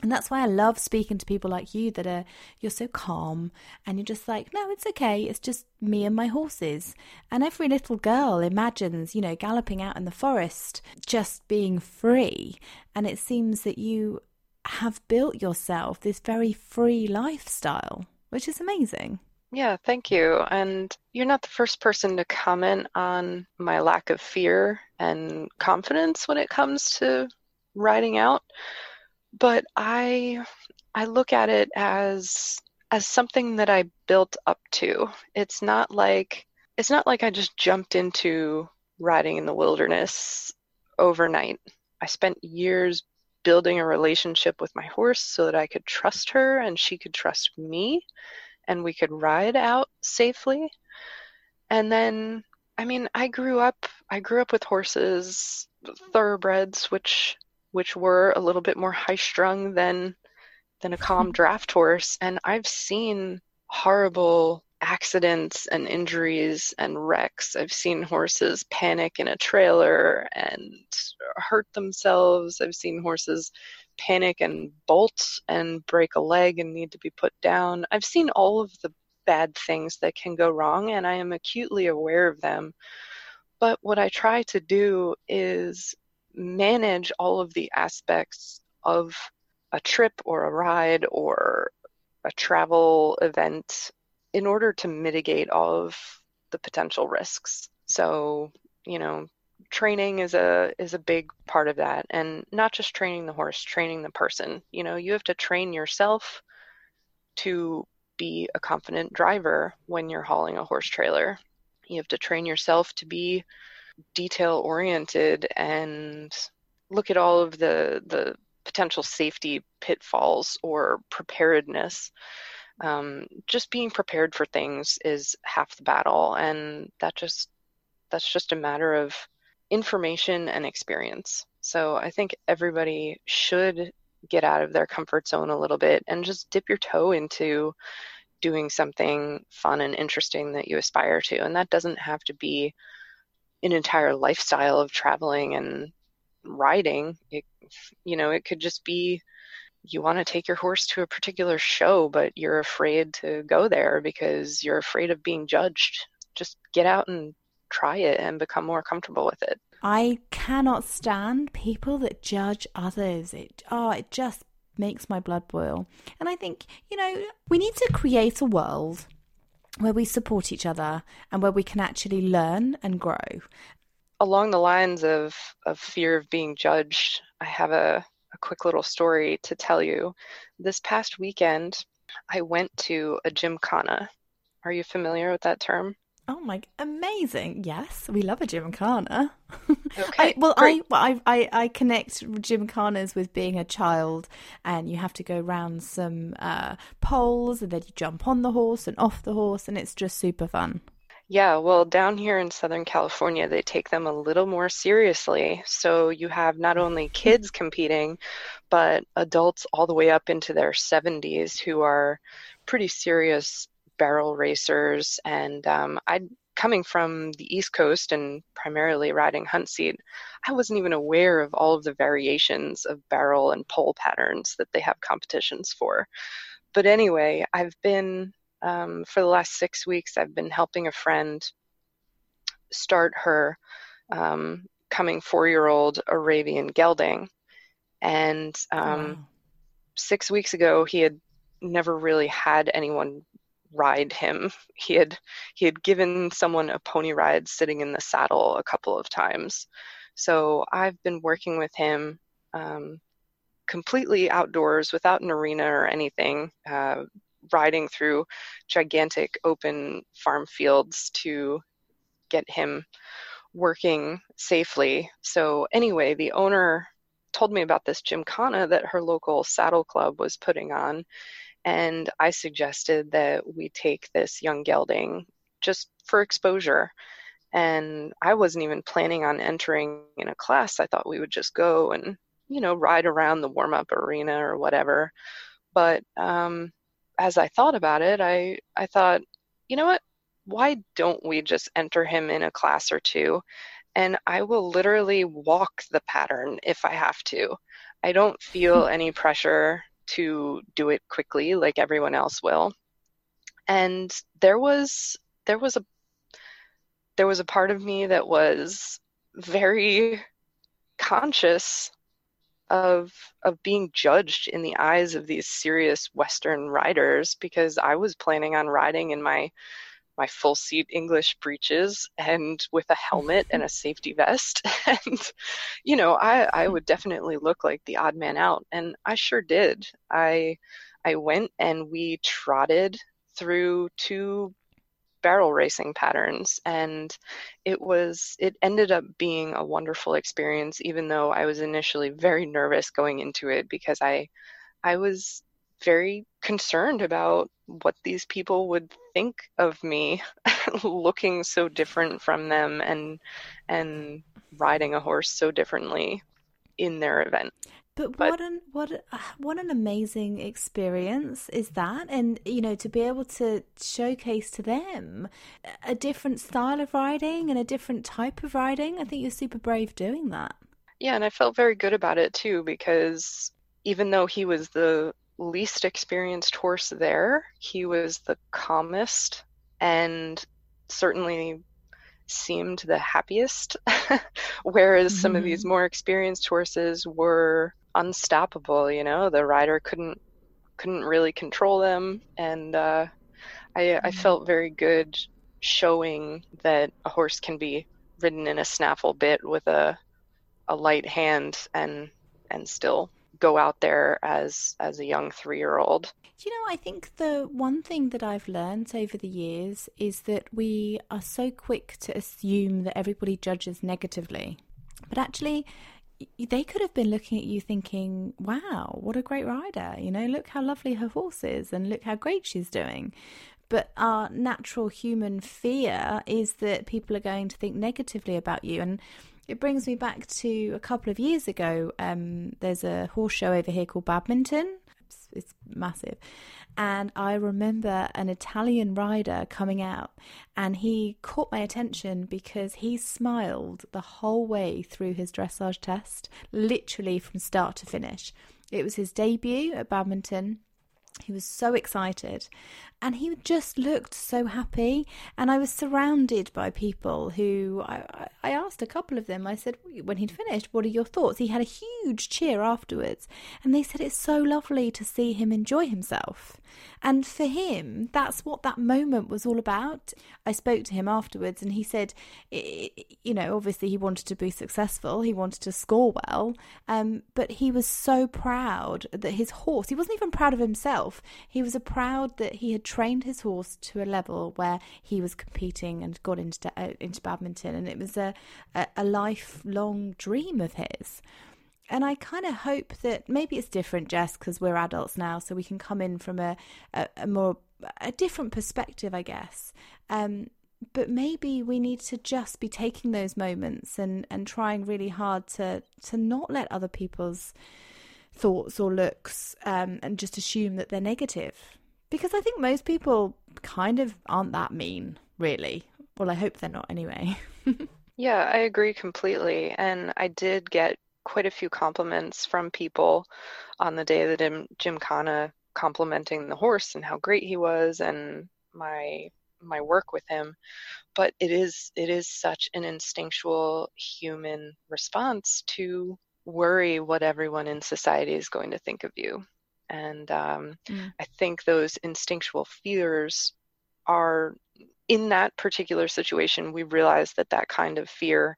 And that's why I love speaking to people like you that are, you're so calm and you're just like, no, it's okay. It's just me and my horses. And every little girl imagines, you know, galloping out in the forest, just being free. And it seems that you have built yourself this very free lifestyle, which is amazing. Yeah, thank you. And you're not the first person to comment on my lack of fear and confidence when it comes to riding out. But I I look at it as as something that I built up to. It's not like it's not like I just jumped into riding in the wilderness overnight. I spent years building a relationship with my horse so that I could trust her and she could trust me and we could ride out safely. And then, I mean, I grew up. I grew up with horses, thoroughbreds, which which were a little bit more high strung than than a calm draft horse, and I've seen horrible accidents and injuries and wrecks. I've seen horses panic in a trailer and hurt themselves. I've seen horses panic and bolt and break a leg and need to be put down. I've seen all of the bad things that can go wrong and I am acutely aware of them. But what I try to do is manage all of the aspects of a trip or a ride or a travel event in order to mitigate all of the potential risks. So, you know, training is a is a big part of that and not just training the horse training the person you know you have to train yourself to be a confident driver when you're hauling a horse trailer. You have to train yourself to be detail oriented and look at all of the the potential safety pitfalls or preparedness. Um, just being prepared for things is half the battle, and that just that's just a matter of information and experience. So I think everybody should get out of their comfort zone a little bit and just dip your toe into doing something fun and interesting that you aspire to. And that doesn't have to be an entire lifestyle of traveling and riding. It, you know, it could just be you want to take your horse to a particular show, but you're afraid to go there because you're afraid of being judged. Just get out and try it and become more comfortable with it. I cannot stand people that judge others. It oh, it just makes my blood boil. And I think, you know, we need to create a world where we support each other and where we can actually learn and grow. Along the lines of, of fear of being judged, I have a, a quick little story to tell you. This past weekend, I went to a gymkhana. Are you familiar with that term? Oh my, amazing! Yes, we love a gymkhana. Okay, I, well, great. I, I I I connect gymkhanas with being a child, and you have to go round some uh, poles, and then you jump on the horse and off the horse, and it's just super fun. Yeah, well, down here in Southern California, they take them a little more seriously. So you have not only kids competing, but adults all the way up into their 70s who are pretty serious barrel racers. And um, I, coming from the East Coast and primarily riding hunt seat, I wasn't even aware of all of the variations of barrel and pole patterns that they have competitions for. But anyway, I've been um, for the last six weeks. I've been helping a friend start her um, coming four-year-old Arabian gelding, and um, Wow. six weeks ago he had never really had anyone ride him. He had he had given someone a pony ride sitting in the saddle a couple of times. So I've been working with him um, completely outdoors without an arena or anything, uh, riding through gigantic open farm fields to get him working safely. So anyway, the owner told me about this gymkhana that her local saddle club was putting on and I suggested that we take this young gelding just for exposure. And I wasn't even planning on entering in a class. I thought we would just go and, you know, ride around the warm up arena or whatever. But um, as I thought about it, I, I thought, you know what? Why don't we just enter him in a class or two? And I will literally walk the pattern if I have to. I don't feel any pressure to do it quickly like everyone else will. And there was there was a there was a part of me that was very conscious of of being judged in the eyes of these serious western riders because I was planning on riding in my my full seat English breeches and with a helmet and a safety vest. And, you know, I, I would definitely look like the odd man out. And I sure did. I I went and we trotted through two barrel racing patterns and it was it ended up being a wonderful experience even though I was initially very nervous going into it because I I was very concerned about what these people would think of me looking so different from them and and riding a horse so differently in their event. But, But- what an what what an amazing experience is that, and you know to be able to showcase to them a different style of riding and a different type of riding. I think you're super brave doing that. Yeah, and I felt very good about it too because even though he was the least experienced horse there, he was the calmest and certainly seemed the happiest. Whereas some of these more experienced horses were unstoppable, you know, the rider couldn't couldn't really control them and uh, I I felt very good showing that a horse can be ridden in a snaffle bit with a a light hand and and still go out there as as a young three year old. You know, I think the one thing that I've learned over the years is that we are so quick to assume that everybody judges negatively. But actually, they could have been looking at you thinking, wow, what a great rider. You know, look how lovely her horse is and look how great she's doing. But our natural human fear is that people are going to think negatively about you. And it brings me back to a couple of years ago. Um, there's a horse show over here called Badminton. It's, it's massive. And I remember an Italian rider coming out and he caught my attention because he smiled the whole way through his dressage test, literally from start to finish. It was his debut at badminton. He was so excited and he just looked so happy. And I was surrounded by people who I, I asked a couple of them, I said, when he'd finished, what are your thoughts? He had a huge cheer afterwards. And they said, it's so lovely to see him enjoy himself. And for him, that's what that moment was all about. I spoke to him afterwards and he said, you know, obviously he wanted to be successful, he wanted to score well, um, but he was so proud that his horse, he wasn't even proud of himself, he was proud that he had trained his horse to a level where he was competing and got into uh, into badminton, and it was a a, a lifelong dream of his. And I kind of hope that maybe it's different, Jess, because we're adults now, so we can come in from a, a, a more a different perspective, I guess. Um, but maybe we need to just be taking those moments and and trying really hard to to not let other people's thoughts or looks um, and just assume that they're negative because I think most people kind of aren't that mean, really. Well, I hope they're not anyway. yeah, I agree completely. And I did get quite a few compliments from people on the day that Jim, Gymkhana complimenting the horse and how great he was and my my work with him but it is it is such an instinctual human response to worry what everyone in society is going to think of you and um, mm. I think those instinctual fears are in that particular situation, we realize that that kind of fear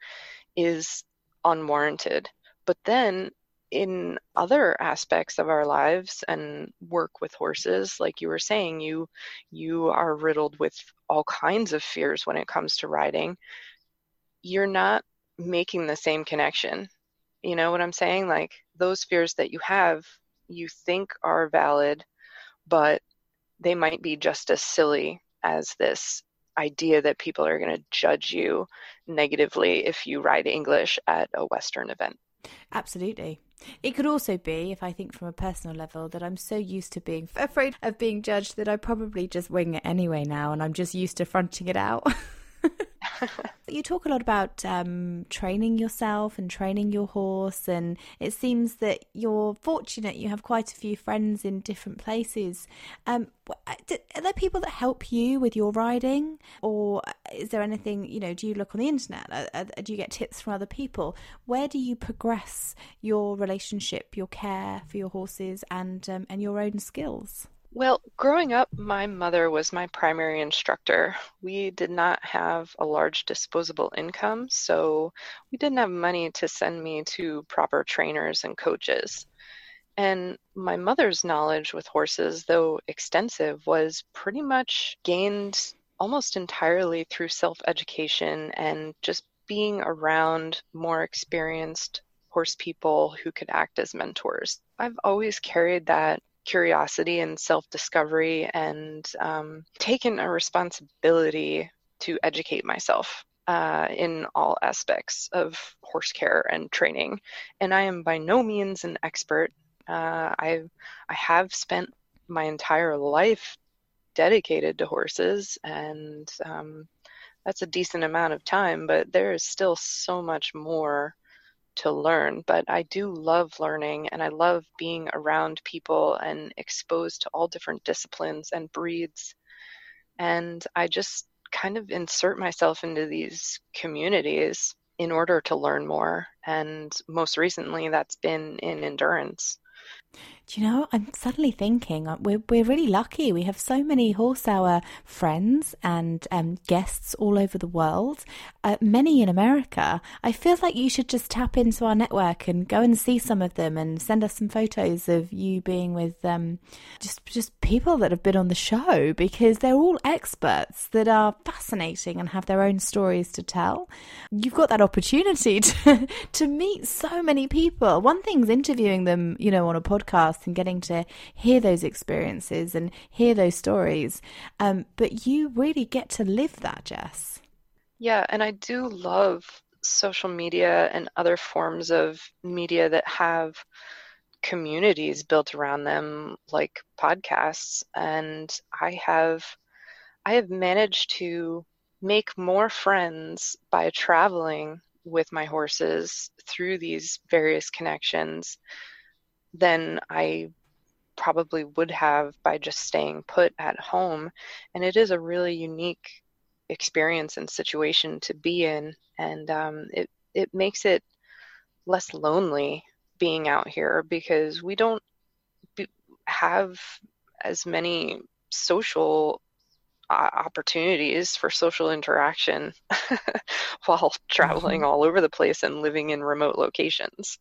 is unwarranted. But then in other aspects of our lives and work with horses like you were saying you you are riddled with all kinds of fears when it comes to riding you're not making the same connection you know what i'm saying like those fears that you have you think are valid, but they might be just as silly as this idea that people are going to judge you negatively if you ride English at a Western event. Absolutely. It could also be, if I think from a personal level, that I'm so used to being afraid of being judged that I probably just wing it anyway now and I'm just used to fronting it out. you talk a lot about um, training yourself and training your horse, and it seems that you're fortunate. You have quite a few friends in different places. Um, uh, are there people that help you with your riding, or is there anything you know? Do you look on the internet? Do you get tips from other people? Where do you progress your relationship, your care for your horses, and um, and your own skills? Well, growing up, my mother was my primary instructor. We did not have a large disposable income, so we didn't have money to send me to proper trainers and coaches. And my mother's knowledge with horses, though extensive, was pretty much gained almost entirely through self education and just being around more experienced horse people who could act as mentors. I've always carried that curiosity and self discovery and um, taken a responsibility to educate myself uh, in all aspects of horse care and training. And I am by no means an expert. Uh, I I have spent my entire life dedicated to horses, and um, that's a decent amount of time. But there is still so much more to learn, but I do love learning and I love being around people and exposed to all different disciplines and breeds. And I just kind of insert myself into these communities in order to learn more. And most recently, that's been in endurance. Do you know, I'm suddenly thinking uh, we're, we're really lucky. We have so many horse hour friends and um, guests all over the world, uh, many in America. I feel like you should just tap into our network and go and see some of them and send us some photos of you being with um, just, just people that have been on the show because they're all experts that are fascinating and have their own stories to tell. You've got that opportunity to, to meet so many people. One thing's interviewing them, you know, on a podcast and getting to hear those experiences and hear those stories. Um, but you really get to live that, Jess. Yeah, and I do love social media and other forms of media that have communities built around them like podcasts and i have i have managed to make more friends by traveling with my horses through these various connections than I probably would have by just staying put at home. And it is a really unique experience and situation to be in, and um, it it makes it less lonely being out here because we don't be, have as many social uh, opportunities for social interaction while traveling mm-hmm. all over the place and living in remote locations.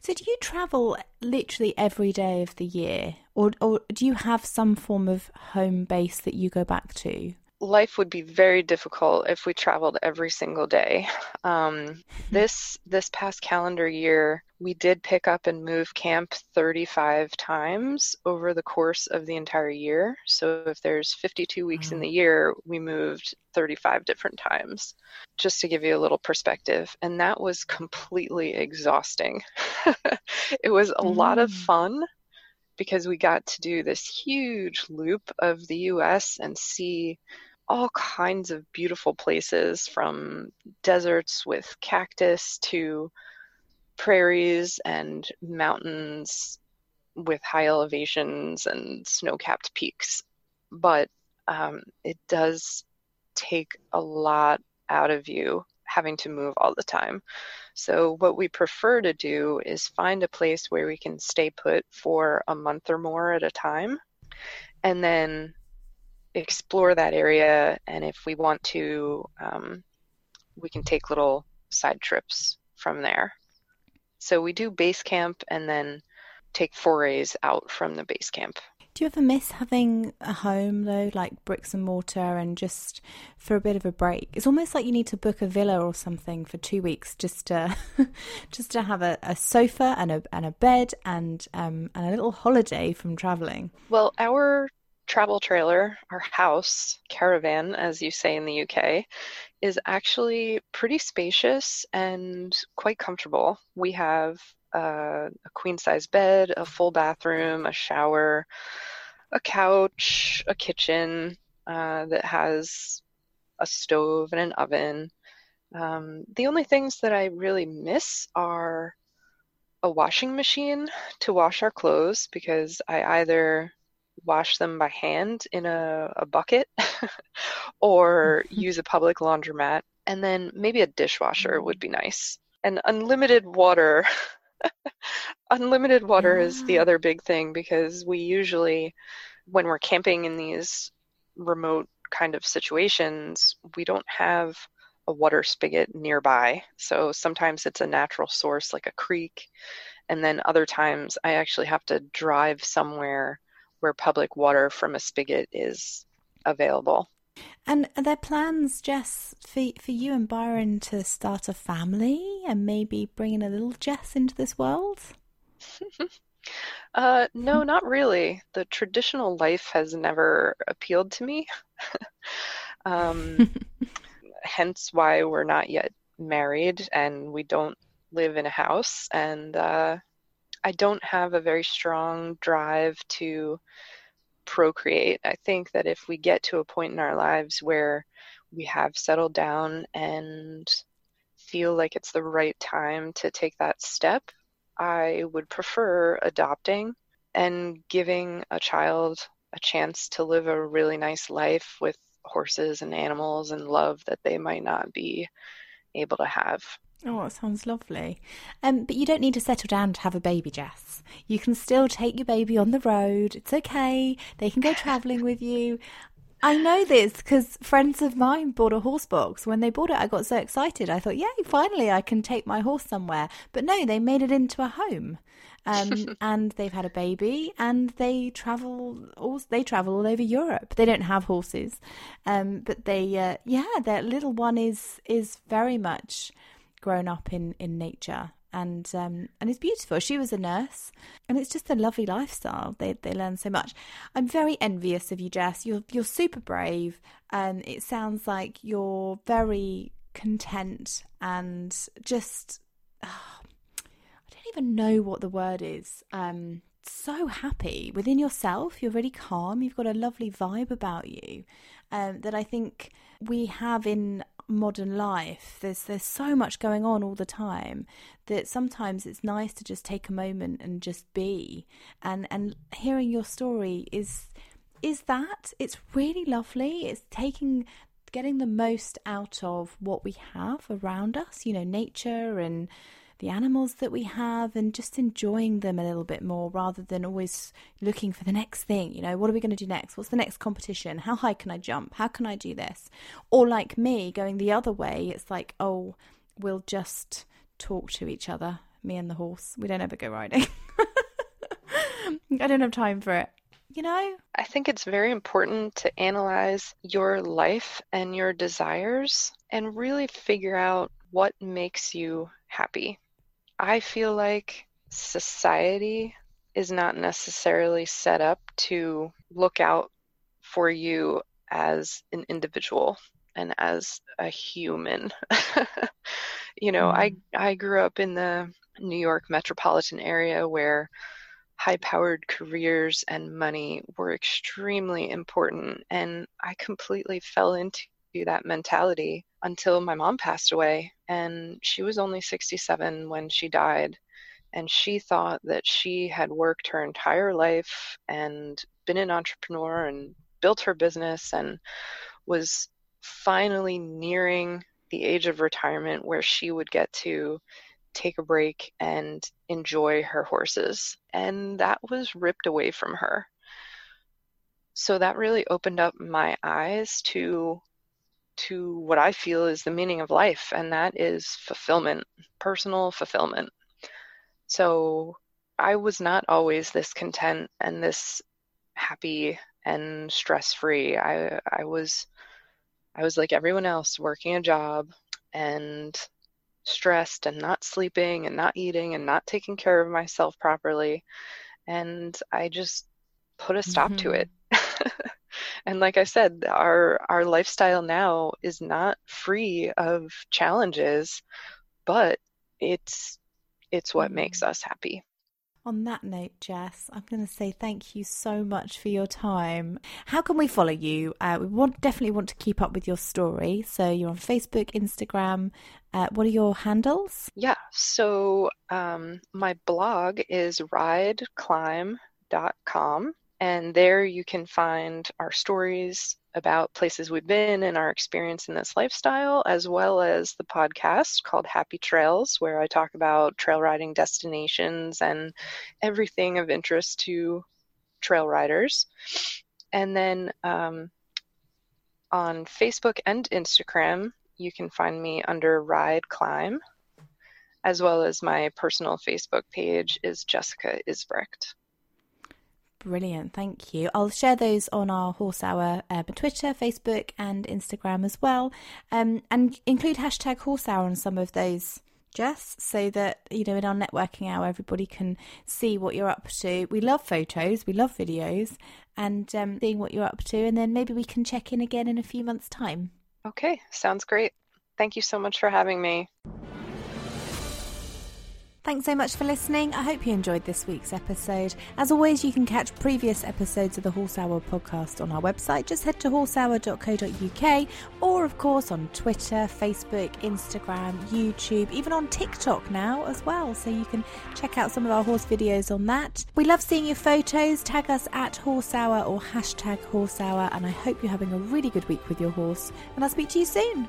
So, do you travel literally every day of the year, or or do you have some form of home base that you go back to? Life would be very difficult if we traveled every single day. Um, this this past calendar year, we did pick up and move camp 35 times over the course of the entire year. So if there's 52 weeks in the year, we moved 35 different times, just to give you a little perspective. And that was completely exhausting. it was a mm. lot of mm. fun because we got to do this huge loop of the US and see all kinds of beautiful places from deserts with cactus to prairies and mountains with high elevations and snow capped peaks. But um, it does take a lot out of you having to move all the time. So, what we prefer to do is find a place where we can stay put for a month or more at a time and then explore that area. And if we want to, um, we can take little side trips from there. So we do base camp and then take forays out from the base camp. Do you ever miss having a home though, like bricks and mortar, and just for a bit of a break? It's almost like you need to book a villa or something for two weeks just to just to have a, a sofa and a and a bed and um and a little holiday from traveling. Well, our travel trailer, our house, caravan, as you say in the UK, is actually pretty spacious and quite comfortable. We have uh, a queen size bed, a full bathroom, a shower, a couch, a kitchen uh, that has a stove and an oven. Um, the only things that I really miss are a washing machine to wash our clothes because I either wash them by hand in a, a bucket or use a public laundromat. And then maybe a dishwasher mm-hmm. would be nice. And unlimited water. unlimited water yeah. is the other big thing because we usually, when we're camping in these remote kind of situations, we don't have a water spigot nearby. So sometimes it's a natural source like a creek. And then other times I actually have to drive somewhere where public water from a spigot is available. And are there plans, Jess, for for you and Byron to start a family and maybe bringing a little Jess into this world? uh, no, not really. The traditional life has never appealed to me. um, hence why we're not yet married and we don't live in a house. And uh, I don't have a very strong drive to procreate. I think that if we get to a point in our lives where we have settled down and feel like it's the right time to take that step, I would prefer adopting and giving a child a chance to live a really nice life with horses and animals and love that they might not be able to have Oh, it sounds lovely. Um, but you don't need to settle down to have a baby, Jess. You can still take your baby on the road. It's okay. They can go travelling with you. I know this because friends of mine bought a horse box. When they bought it, I got so excited. I thought, yay, finally I can take my horse somewhere. But no, they made it into a home. Um, and they've had a baby and they travel all, they travel all over Europe. They don't have horses. Um, but they, uh, yeah, their little one is, is very much grown up in, in nature and um, and it's beautiful. She was a nurse, and it's just a lovely lifestyle. They they learn so much. I'm very envious of you, Jess. You're you're super brave, and it sounds like you're very content and just oh, I don't even know what the word is. Um, so happy within yourself. You're really calm. You've got a lovely vibe about you um, that I think we have in modern life there's there's so much going on all the time that sometimes it's nice to just take a moment and just be. And and hearing your story is is that. It's really lovely. It's taking getting the most out of what we have around us you know nature and the animals that we have and just enjoying them a little bit more rather than always looking for the next thing. You know, what are we going to do next? What's the next competition? How high can I jump? How can I do this? Or like me going the other way, it's like, oh, we'll just talk to each other, me and the horse. We don't ever go riding. I don't have time for it. You know? I think it's very important to analyze your life and your desires and really figure out what makes you happy. I feel like society is not necessarily set up to look out for you as an individual and as a human. you know, mm-hmm. I I grew up in the New York metropolitan area where high-powered careers and money were extremely important and I completely fell into that mentality until my mom passed away. And she was only 67 when she died. And she thought that she had worked her entire life and been an entrepreneur and built her business and was finally nearing the age of retirement where she would get to take a break and enjoy her horses. And that was ripped away from her. So that really opened up my eyes to to what I feel is the meaning of life, and that is fulfillment, personal fulfillment. So I was not always this content and this happy and stress free. I I was I was like everyone else, working a job and stressed and not sleeping and not eating and not taking care of myself properly. And I just put a stop mm-hmm. to it. and like I said, our our lifestyle now is not free of challenges, but it's it's what makes mm. us happy. On that note, Jess, I'm going to say thank you so much for your time. How can we follow you? Uh, we want definitely want to keep up with your story. So you're on Facebook, Instagram. Uh, what are your handles? Yeah, so um, my blog is rideclimb.com and there you can find our stories about places we've been and our experience in this lifestyle, as well as the podcast called Happy Trails, where I talk about trail riding destinations and everything of interest to trail riders. And then um, on Facebook and Instagram, you can find me under Ride Climb, as well as my personal Facebook page is Jessica Isbrecht. Brilliant, thank you. I'll share those on our Horse Hour uh, Twitter, Facebook, and Instagram as well, um, and include hashtag Horse Hour on some of those, Jess, so that you know in our networking hour everybody can see what you're up to. We love photos, we love videos, and um, seeing what you're up to, and then maybe we can check in again in a few months' time. Okay, sounds great. Thank you so much for having me. Thanks so much for listening. I hope you enjoyed this week's episode. As always, you can catch previous episodes of the Horse Hour podcast on our website. Just head to horsehour.co.uk or, of course, on Twitter, Facebook, Instagram, YouTube, even on TikTok now as well. So you can check out some of our horse videos on that. We love seeing your photos. Tag us at Horse Hour or hashtag Horse Hour. And I hope you're having a really good week with your horse. And I'll speak to you soon.